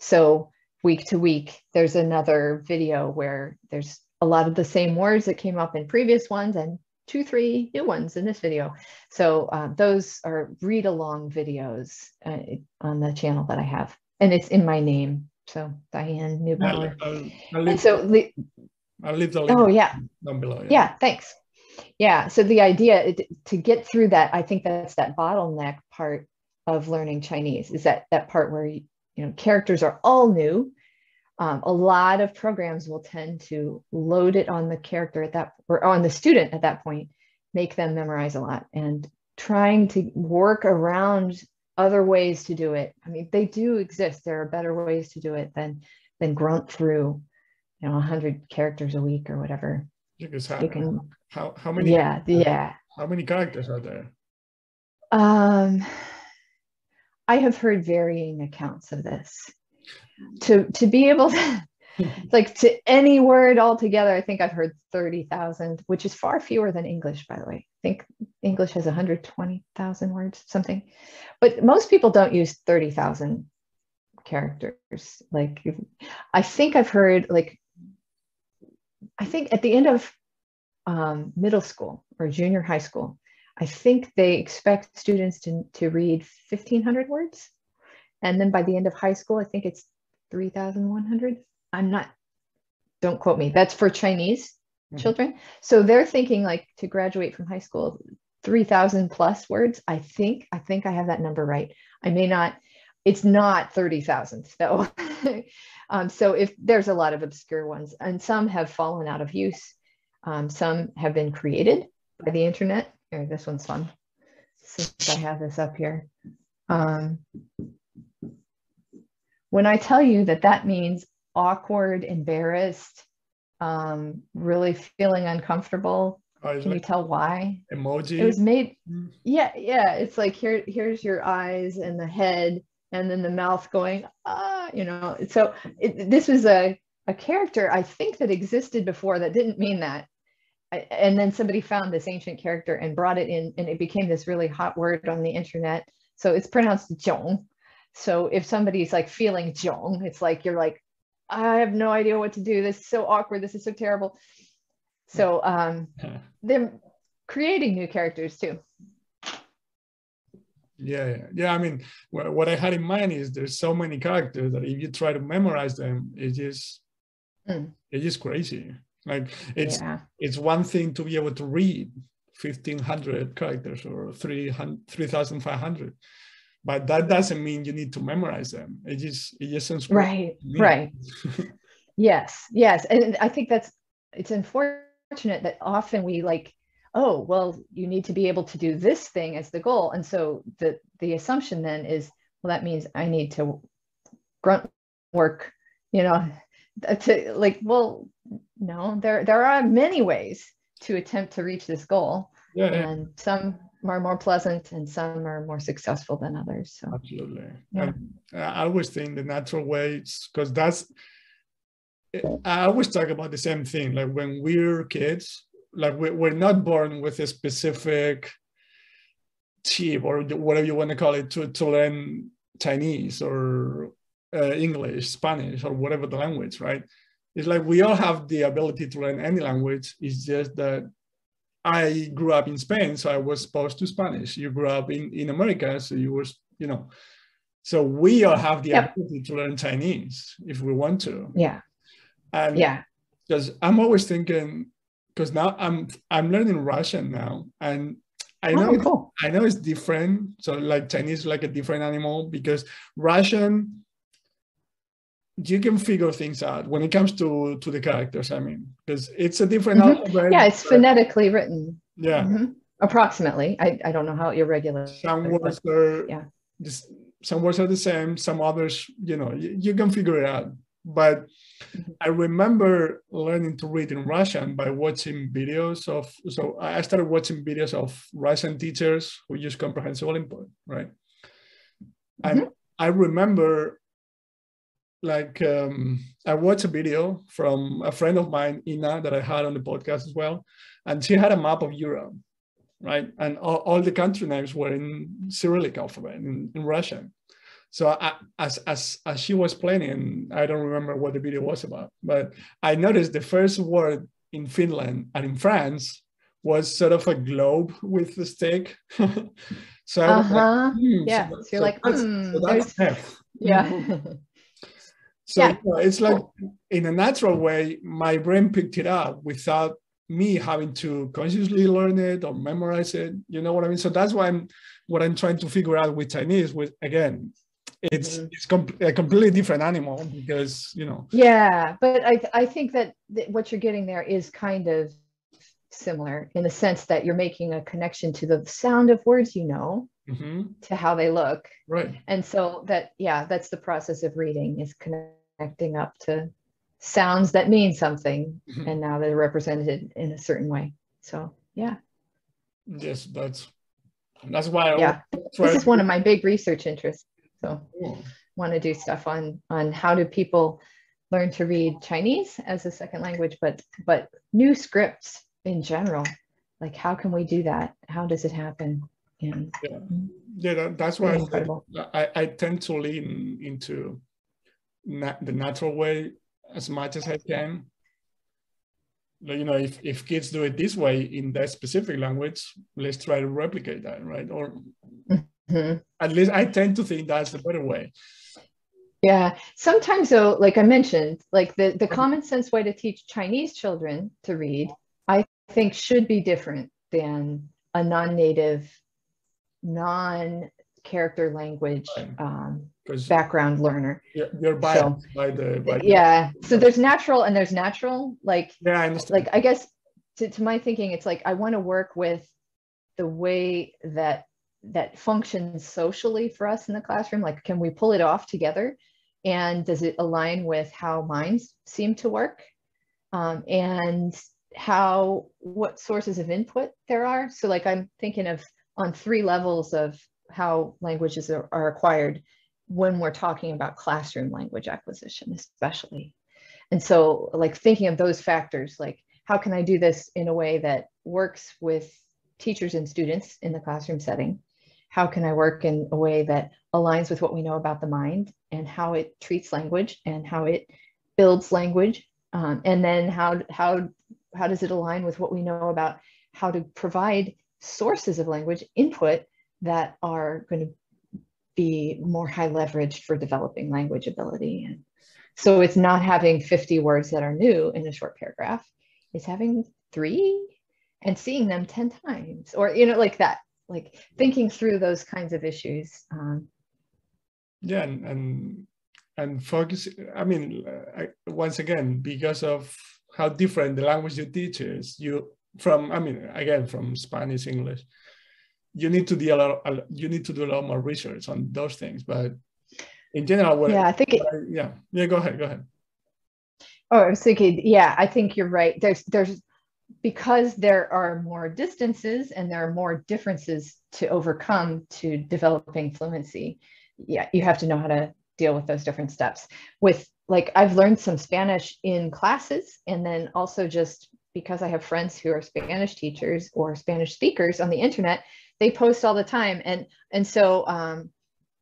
So week to week, there's another video where there's a lot of the same words that came up in previous ones and two, three new ones in this video. So uh, those are read along videos uh, on the channel that I have. And it's in my name. So Diane Neubauer. I'll, I'll leave, so the, I'll leave the link oh, yeah. down below. Yeah. yeah, thanks. Yeah, so the idea to get through that, I think that's that bottleneck part of learning Chinese is that that part where you know characters are all new um, a lot of programs will tend to load it on the character at that or on the student at that point, make them memorize a lot and trying to work around other ways to do it. I mean, they do exist. There are better ways to do it than than grunt through, you know, 100 characters a week or whatever. Because how, you can, how, how many? Yeah, yeah. How many characters are there? Um, I have heard varying accounts of this to to be able to like to any word altogether, I think I've heard 30,000, which is far fewer than English, by the way. I think English has 120,000 words, something. But most people don't use 30,000 characters. Like, I think I've heard, like, I think at the end of um, middle school or junior high school, I think they expect students to, to read 1,500 words. And then by the end of high school, I think it's 3,100. I'm not, don't quote me. That's for Chinese mm-hmm. children. So they're thinking like to graduate from high school, 3,000 plus words. I think, I think I have that number right. I may not, it's not 30,000 though. um, so if there's a lot of obscure ones and some have fallen out of use. Um, some have been created by the internet. Here, this one's fun. Since I have this up here. Um, when I tell you that that means awkward, embarrassed, um, really feeling uncomfortable, oh, can like you tell why? Emoji. It was made. Yeah, yeah. It's like here, here's your eyes and the head, and then the mouth going ah, you know. So it, this was a a character I think that existed before that didn't mean that. And then somebody found this ancient character and brought it in, and it became this really hot word on the internet. So it's pronounced jiong, so if somebody's like feeling jiong, it's like you're like, I have no idea what to do. This is so awkward. This is so terrible. So um, they're creating new characters too. Yeah, yeah, yeah. I mean, what I had in mind is there's so many characters that if you try to memorize them, it just mm. it's just crazy. Like it's yeah. it's one thing to be able to read 1500 characters or 3500 but that doesn't mean you need to memorize them. It just it just sounds right right. Yes yes. And i think that's it's unfortunate that often we like oh well you need to be able to do this thing as the goal. And so the the assumption then is well that means i need to grunt work you know to like well no there there are many ways to attempt to reach this goal. Yeah, and yeah. some are more pleasant and some are more successful than others. So absolutely. Yeah. I always think the natural way because that's I always talk about the same thing. Like when we're kids, like we're not born with a specific chip or whatever you want to call it to, to learn Chinese or uh, English, Spanish, or whatever the language, right? It's like we all have the ability to learn any language. It's just that I grew up in Spain, so I was exposed to Spanish. You grew up in, in America, so you were, you know, so we all have the yep. ability to learn Chinese if we want to. Yeah. And yeah. Because I'm always thinking, because now I'm I'm learning Russian now, and I know oh, cool. I know it's different. So like Chinese is like a different animal because Russian you can figure things out when it comes to to the characters i mean because it's a different mm-hmm. alphabet yeah it's phonetically written yeah mm-hmm. approximately I, I don't know how irregular some words are yeah just some words are the same some others you know you, you can figure it out but I remember learning to read in Russian by watching videos of. So I started watching videos of Russian teachers who use comprehensible input, right? And mm-hmm. I remember, like, um, I watched a video from a friend of mine, Ina, that I had on the podcast as well, and she had a map of Europe, right? And all, all the country names were in Cyrillic alphabet in, in Russian. So I, as as as she was playing, I don't remember what the video was about, but I noticed the first word in Finland and in France was sort of a globe with the stick. so uh-huh. like, hmm, yeah, so, so you're so like, that's, mm, so that's F. Yeah. so yeah. You know, it's like in a natural way, my brain picked it up without me having to consciously learn it or memorize it. You know what I mean? So that's why I'm what I'm trying to figure out with Chinese. With again, it's mm-hmm. it's com- a completely different animal because you know yeah but i i think that th- what you're getting there is kind of similar in the sense that you're making a connection to the sound of words you know mm-hmm. to how they look right and so that yeah that's the process of reading is connecting up to sounds that mean something mm-hmm. and now they're represented in a certain way so yeah yes that's that's why I yeah this is one of my big research interests so want to do stuff on on how do people learn to read Chinese as a second language, but but new scripts in general. Like how can we do that? How does it happen? And, yeah, yeah that, that's why I, I, I, tend to lean into the natural way as much as I can. You know, if, if kids do it this way in that specific language, let's try to replicate that, right? Or Mm-hmm. At least I tend to think that's the better way. Yeah. Sometimes though, like I mentioned, like the, the common sense way to teach Chinese children to read, I think should be different than a non-native, non-character language um, background learner. You're biased so, by the by yeah. The, so there's natural and there's natural. Like yeah, I understand. Like I guess to, to my thinking, it's like I want to work with the way that that functions socially for us in the classroom? Like, can we pull it off together? And does it align with how minds seem to work? Um, and how, what sources of input there are? So like I'm thinking of on three levels of how languages are, are acquired when we're talking about classroom language acquisition, especially. And so like thinking of those factors, like how can I do this in a way that works with teachers and students in the classroom setting? how can I work in a way that aligns with what we know about the mind and how it treats language and how it builds language, um, and then how how how does it align with what we know about how to provide sources of language input that are going to be more high leveraged for developing language ability. And so it's not having 50 words that are new in a short paragraph, it's having three and seeing them 10 times or, you know, like that like thinking through those kinds of issues um, yeah and, and and focus i mean I, once again because of how different the language you teach is you from i mean again from spanish english you need to do a lot you need to do a lot more research on those things but in general yeah i think it, yeah. Yeah go ahead go ahead. Oh i was thinking yeah i think you're right. There's there's because there are more distances and there are more differences to overcome to developing fluency, yeah, you have to know how to deal with those different steps. With like, I've learned some Spanish in classes, and then also just because I have friends who are Spanish teachers or Spanish speakers on the internet, they post all the time, and and so um,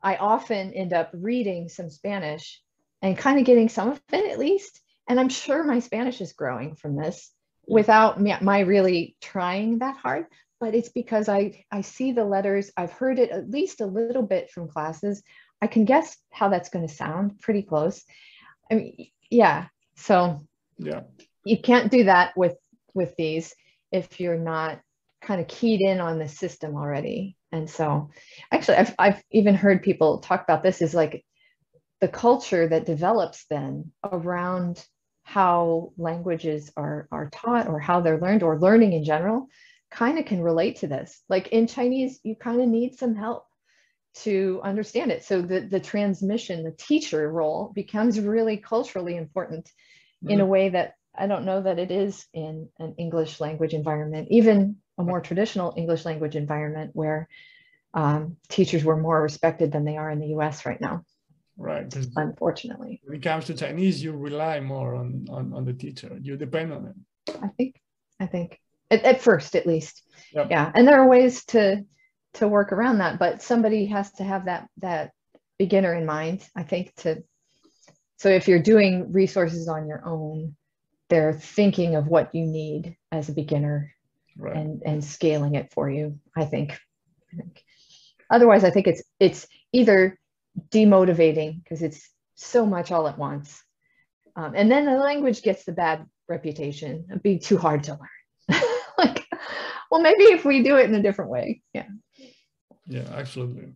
I often end up reading some Spanish and kind of getting some of it at least. And I'm sure my Spanish is growing from this without my really trying that hard but it's because I, I see the letters, I've heard it at least a little bit from classes. I can guess how that's going to sound pretty close. I mean, yeah. So yeah, you can't do that with with these if you're not kind of keyed in on the system already. And so actually I've, I've even heard people talk about this is like the culture that develops then around how languages are, are taught or how they're learned or learning in general kind of can relate to this. Like in Chinese, you kind of need some help to understand it. So the, the transmission, the teacher role becomes really culturally important mm-hmm. in a mm-hmm. way that I don't know that it is in an English language environment, even a more traditional English language environment where um, teachers were more respected than they are in the US right now. Right. Unfortunately. When it comes to Chinese, you rely more on, on, on the teacher. You depend on it. I think, I think at, at first at least. Yep. Yeah. And there are ways to to work around that, but somebody has to have that that beginner in mind, I think, to so if you're doing resources on your own, they're thinking of what you need as a beginner right. and and scaling it for you, I think. I think. Otherwise, I think it's it's either demotivating because it's so much all at once. Um, and then the language gets the bad reputation of being too hard to learn. like, well, maybe if we do it in a different way. Yeah. Yeah, absolutely.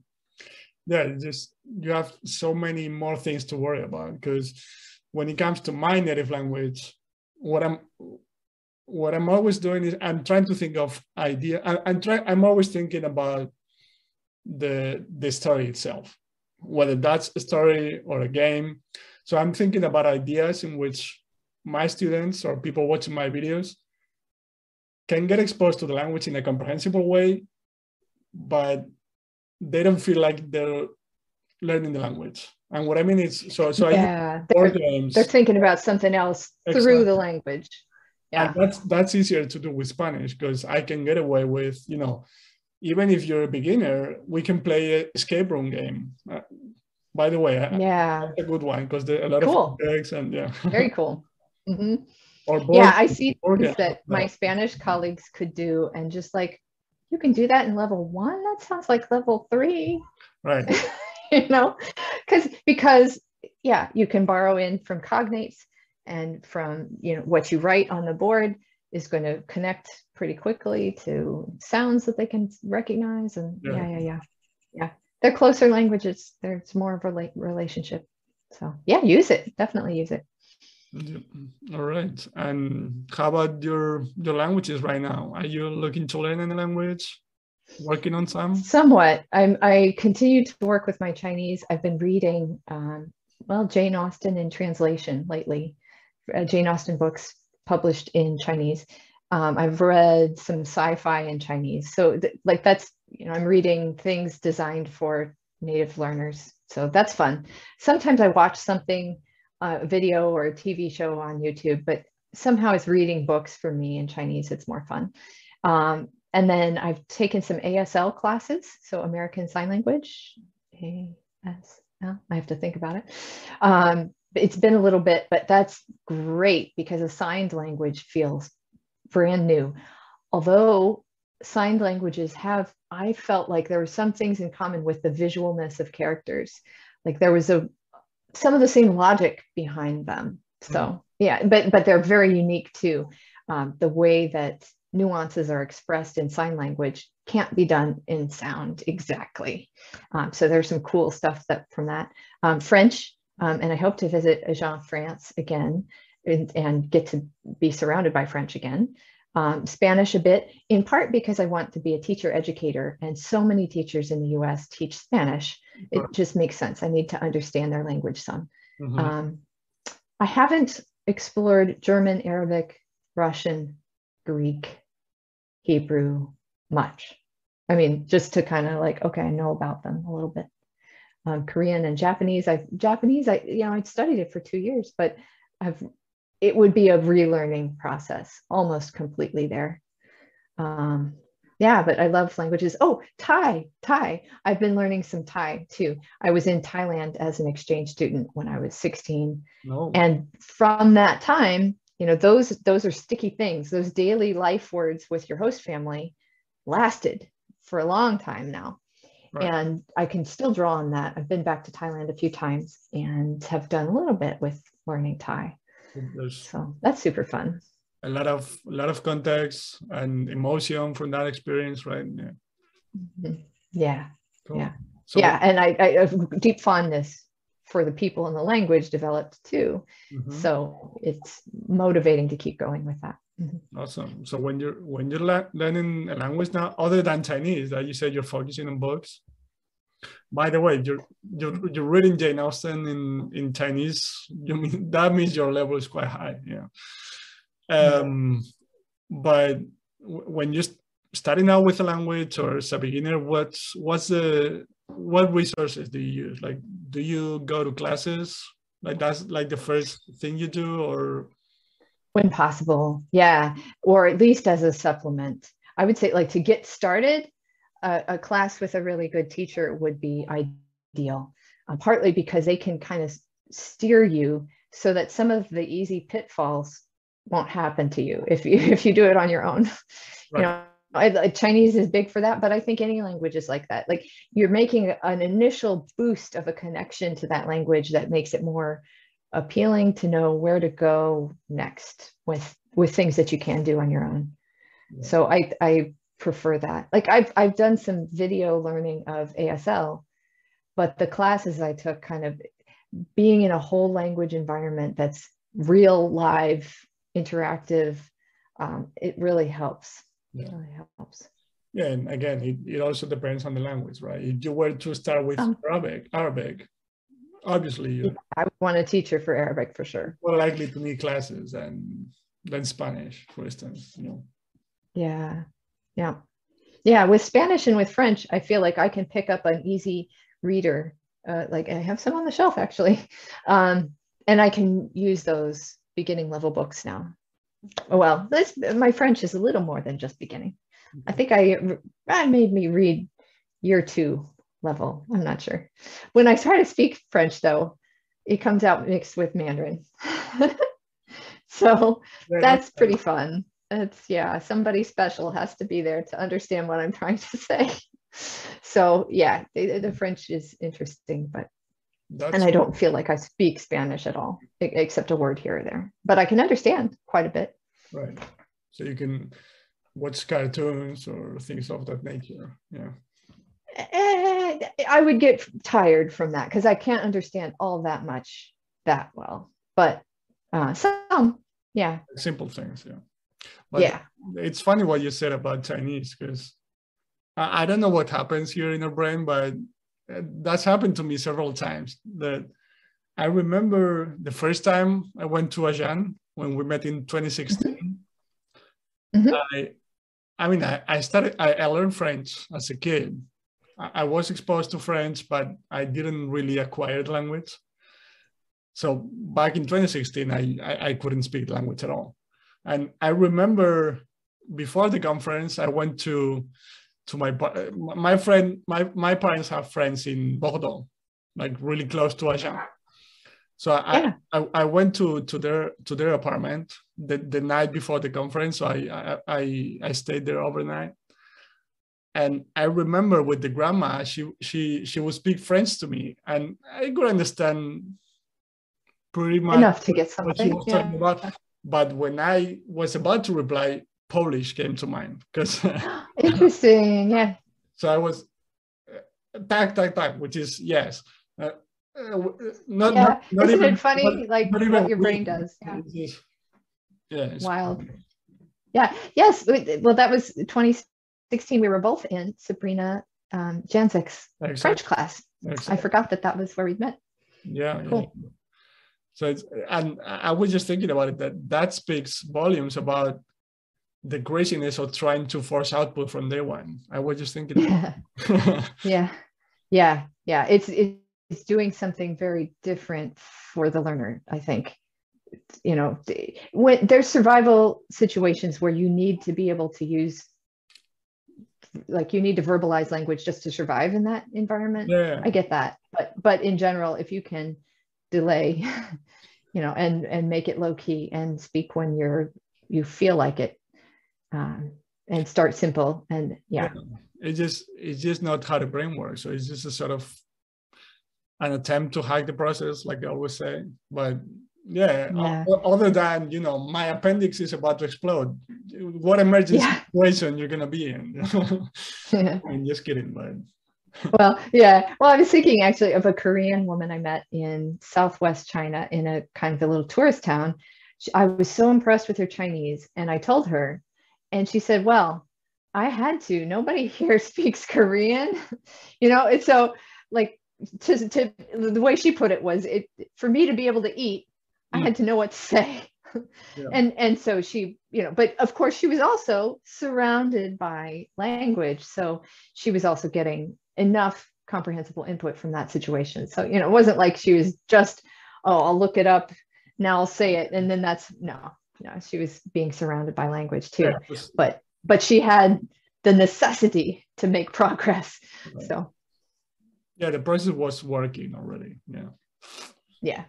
Yeah, just you have so many more things to worry about because when it comes to my native language, what I'm what I'm always doing is I'm trying to think of idea. I, I'm trying. I'm always thinking about the the story itself, whether that's a story or a game. So I'm thinking about ideas in which my students or people watching my videos can get exposed to the language in a comprehensible way, but they don't feel like they're learning the language. And what I mean is, so so yeah, they're, games, they're thinking about something else exactly. through the language. Yeah, and that's that's easier to do with Spanish because I can get away with you know, even if you're a beginner, we can play a escape room game. Uh, by the way, yeah, a good one because there are a lot cool. of eggs and yeah, very cool. Mm-hmm. Or yeah, I see things that my Spanish colleagues could do, and just like you can do that in level one. That sounds like level three. Right. you know, because because yeah, you can borrow in from cognates and from you know what you write on the board is going to connect pretty quickly to sounds that they can recognize and yeah yeah yeah yeah, yeah. they're closer languages there's more of a relationship so yeah use it definitely use it all right. And how about your your languages right now? Are you looking to learn any language? Working on some? Somewhat. I'm. I continue to work with my Chinese. I've been reading, um, well, Jane Austen in translation lately. Uh, Jane Austen books published in Chinese. Um, I've read some sci-fi in Chinese. So, th- like that's you know, I'm reading things designed for native learners. So that's fun. Sometimes I watch something a video or a TV show on YouTube, but somehow it's reading books for me in Chinese. It's more fun. Um, and then I've taken some ASL classes, so American Sign Language. ASL, I have to think about it. Um, it's been a little bit, but that's great because a signed language feels brand new. Although signed languages have, I felt like there were some things in common with the visualness of characters. Like there was a, some of the same logic behind them. So mm yeah, but but they're very unique too. Um, the way that nuances are expressed in sign language can't be done in sound exactly. Um, so there's some cool stuff that from that. Um, French, um, and I hope to visit Agen France again and, and, get to be surrounded by French again. Um, Spanish a bit, in part because I want to be a teacher educator, and so many teachers in the US teach Spanish it just makes sense. I need to understand their language some. Mm-hmm. Um, I haven't explored German, Arabic, Russian, Greek, Hebrew much. I mean, just to kind of like, okay, I know about them a little bit. Um, Korean and Japanese. I Japanese. I you know I studied it for two years, but I've it would be a relearning process almost completely there. Um, yeah, but I love languages. Oh, Thai, Thai. I've been learning some Thai too. I was in Thailand as an exchange student when I was 16. Oh. And from that time, you know, those those are sticky things. Those daily life words with your host family lasted for a long time now. Right. And I can still draw on that. I've been back to Thailand a few times and have done a little bit with learning Thai. There's, so that's super fun a lot of a lot of context and emotion from that experience, right? Yeah. Mm-hmm. Yeah. Cool. Yeah. So, yeah. And I, I have deep fondness for the people and the language developed too. Mm-hmm. So it's motivating to keep going with that. Mm-hmm. Awesome. So when you're when you're learning a language now, other than Chinese, that you said you're focusing on books, By the way, you're you're, you're reading Jane Austen in in Chinese. You mean that means your level is quite high. Yeah. Um, but when you're starting out with a language or as a beginner, what's what's the what resources do you use? Like, do you go to classes? Like that's like the first thing you do, or when possible, yeah, or at least as a supplement. I would say, like to get started, a, a class with a really good teacher would be ideal. Uh, partly because they can kind of steer you so that some of the easy pitfalls won't happen to you if you if you do it on your own. Right. You know, I, Chinese is big for that, but I think any language is like that. Like you're making an initial boost of a connection to that language that makes it more appealing to know where to go next with with things that you can do on your own. Yeah. So I I prefer that. Like I've I've done some video learning of ASL, but the classes I took kind of being in a whole language environment that's real live interactive um, it really helps yeah. It really helps. Yeah, and again, it, it also depends on the language, right? If you were to start with um, Arabic, Arabic, obviously you I want a teacher for Arabic for sure. More likely to need classes and than Spanish, for instance, you know. Yeah. Yeah. Yeah. With Spanish and with French, I feel like I can pick up an easy reader. Uh, like I have some on the shelf actually. Um, and I can use those beginning level books now. Oh, well, this my French is a little more than just beginning. I think I I made me read year two level. I'm not sure. When I try to speak French, though, it comes out mixed with Mandarin. so that's pretty fun. It's yeah, somebody special has to be there to understand what I'm trying to say. So yeah, the, the French is interesting, but that's and I don't feel like I speak Spanish at all, except a word here or there. But I can understand quite a bit. Right. So you can watch cartoons or things of that nature. Yeah. Eh, I would get tired from that because I can't understand all that much that well. But uh, some, yeah. Simple things, yeah. But yeah. It's funny what you said about Chinese because I, I don't know what happens here in our brain, but that's happened to me several times. That I remember the first time I went to Agen when we met in 2016. Mm-hmm. I, I mean, I, I started, I, I, learned French as a kid. I, was exposed to French, but I didn't really acquire the language. So back in 2016, I, I, I couldn't speak the language at all. And I remember before the conference, I went to to my my friend my my parents have friends in Bordeaux, like really close to Agen. So I, yeah. I, I went to to their to their apartment the, the night before the conference. So I, I I stayed there overnight. And I remember with the grandma, she she she would speak French to me, and I could understand pretty much enough to get something. What she was yeah. talking about. But when I was about to reply, Polish came to mind because interesting, yeah. So I was uh, tak tak tak, which is yes. Uh, uh, not, yeah. not, not Isn't even, it funny, like what your brain does? Yeah. Yeah Wild. Yeah. Yes. Well, that was 2016. We were both in Sabrina um, exactly. French class. Exactly. I forgot that that was where we met. Yeah. Cool. Yeah. So it's, and I was just thinking about it that that speaks volumes about the craziness of trying to force output from day one. I was just thinking. Yeah. yeah. Yeah. Yeah. It's it's doing something very different for the learner. I think. You know, when there's survival situations where you need to be able to use like you need to verbalize language just to survive in that environment. Yeah. i get that. But but in general if you can delay you know and and make it low key and speak when you're you feel like it um, and start simple and yeah. it's just it's just not how the brain works. So it's just a sort of an attempt to hack the process like i always say. But yeah, yeah. other than you know my appendix is about to explode what emergency yeah. situation you're gonna be in yeah. i'm just kidding but well yeah well i was thinking actually of a korean woman i met in southwest china in a kind of a little tourist town i was so impressed with her chinese and i told her and she said, Well, I had to. Nobody here speaks Korean, you know. And so like to, to the way she put it was it for me to be able to eat i had to know what to say. Yeah. and and so she you know but of course she was also surrounded by language. So she was also getting enough comprehensible input from that situation. So you know it wasn't like she was just oh i'll look it up now i'll say it. And then that's no no she was being surrounded by language too. Yeah. but but she had the necessity to make progress. Right. so yeah the process was working already. Yeah. Yeah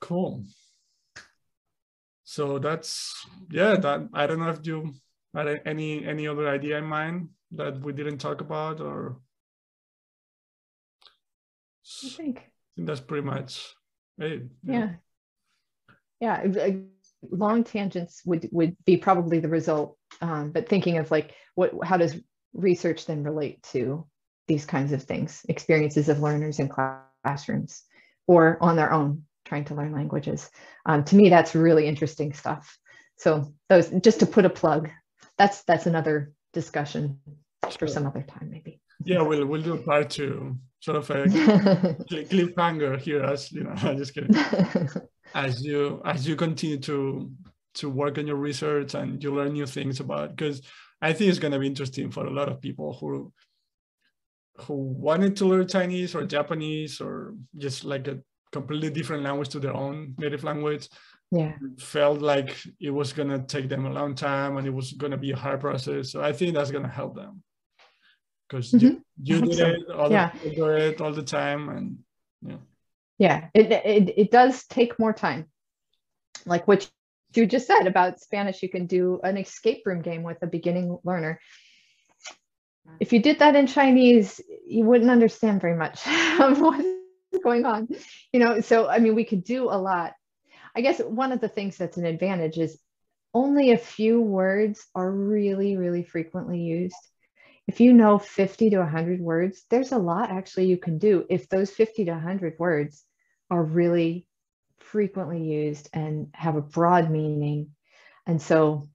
cool. So that's yeah that i don't know if you had any any other idea in mind that we didn't talk about or? I think, I think that's pretty much it yeah. Yeah, yeah. long tangents would would be probably the result um, but thinking of like what how does research then relate to these kinds of things experiences of learners in classrooms or on their own trying to learn languages. Um, to me, that's really interesting stuff. So those just to put a plug, that's that's another discussion for some other time, maybe. Yeah, we'll we'll do part two, sort of a cliffhanger here, as you know. I'm just kidding. as you as you continue to to work on your research and you learn new things about, because I think it's going to be interesting for a lot of people who who wanted to learn Chinese or Japanese or just like a completely different language to their own native language. Yeah. Felt like it was going to take them a long time and it was going to be a hard process. So i think that's going to help them. Because mm-hmm. you, you did so. it yeah. do it all the time and yeah. Yeah it, it it does take more time. Like what you just said about spanish you can do an escape room game with a beginning learner. If you did that in chinese you wouldn't understand very much of what going on you know so i mean we could do a lot. I guess one of the things that's an advantage is only a few words are really really frequently used. If you know 50 to 100 words there's a lot actually you can do if those 50 to 100 words are really frequently used and have a broad meaning. And so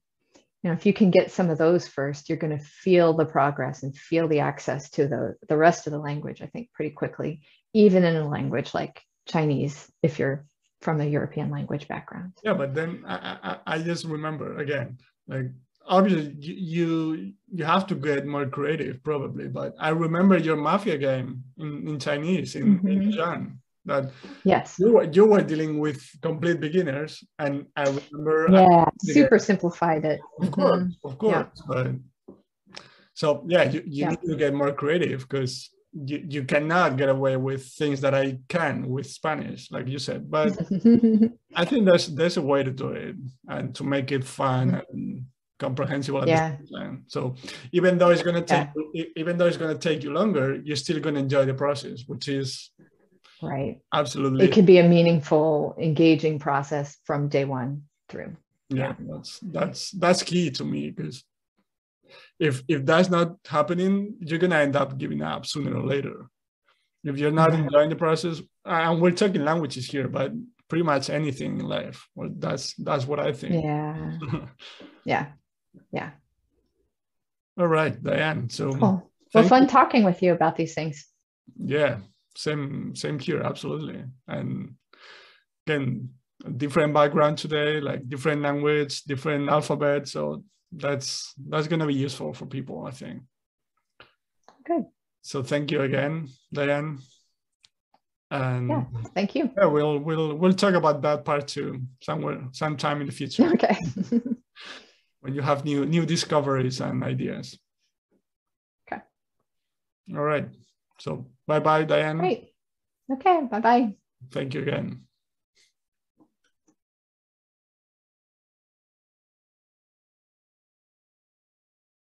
you know if you can get some of those first you're going to feel the progress and feel the access to the the rest of the language i think pretty quickly even in a language like Chinese, if you're from a European language background. Yeah, but then I, I, I just remember again, like obviously you you have to get more creative probably, but I remember your mafia game in, in Chinese in, mm-hmm. in Agen that yes you were, you were dealing with complete beginners and I remember yeah super simplified it of course mm-hmm. of course yeah. but so yeah you, you yeah. need to get more creative because you, you cannot get away with things that I can with Spanish, like you said. But I think there's there's a way to do it and to make it fun mm. and comprehensible at yeah. the same time. So even though it's gonna take yeah. even though it's gonna take you longer, you're still gonna enjoy the process, which is right. Absolutely. It can be a meaningful, engaging process from day one through. Yeah, yeah. that's that's that's key to me because if if that's not happening, you're gonna end up giving up sooner or later. If you're not enjoying the process, and we're talking languages here, but pretty much anything in life. Well, that's that's what I think. Yeah. yeah. Yeah. All right, Diane. So cool. well, fun you. talking with you about these things. Yeah, same same here, absolutely. And again, different background today, like different language, different alphabet. So that's that's going to be useful for people, I think. Good. So thank you again, Diane. And yeah, thank you. Yeah, we'll we'll we'll talk about that part too somewhere sometime in the future. Okay. when you have new new discoveries and ideas. Okay. All right. So bye bye, Diane. Great. Okay. Bye bye. Thank you again.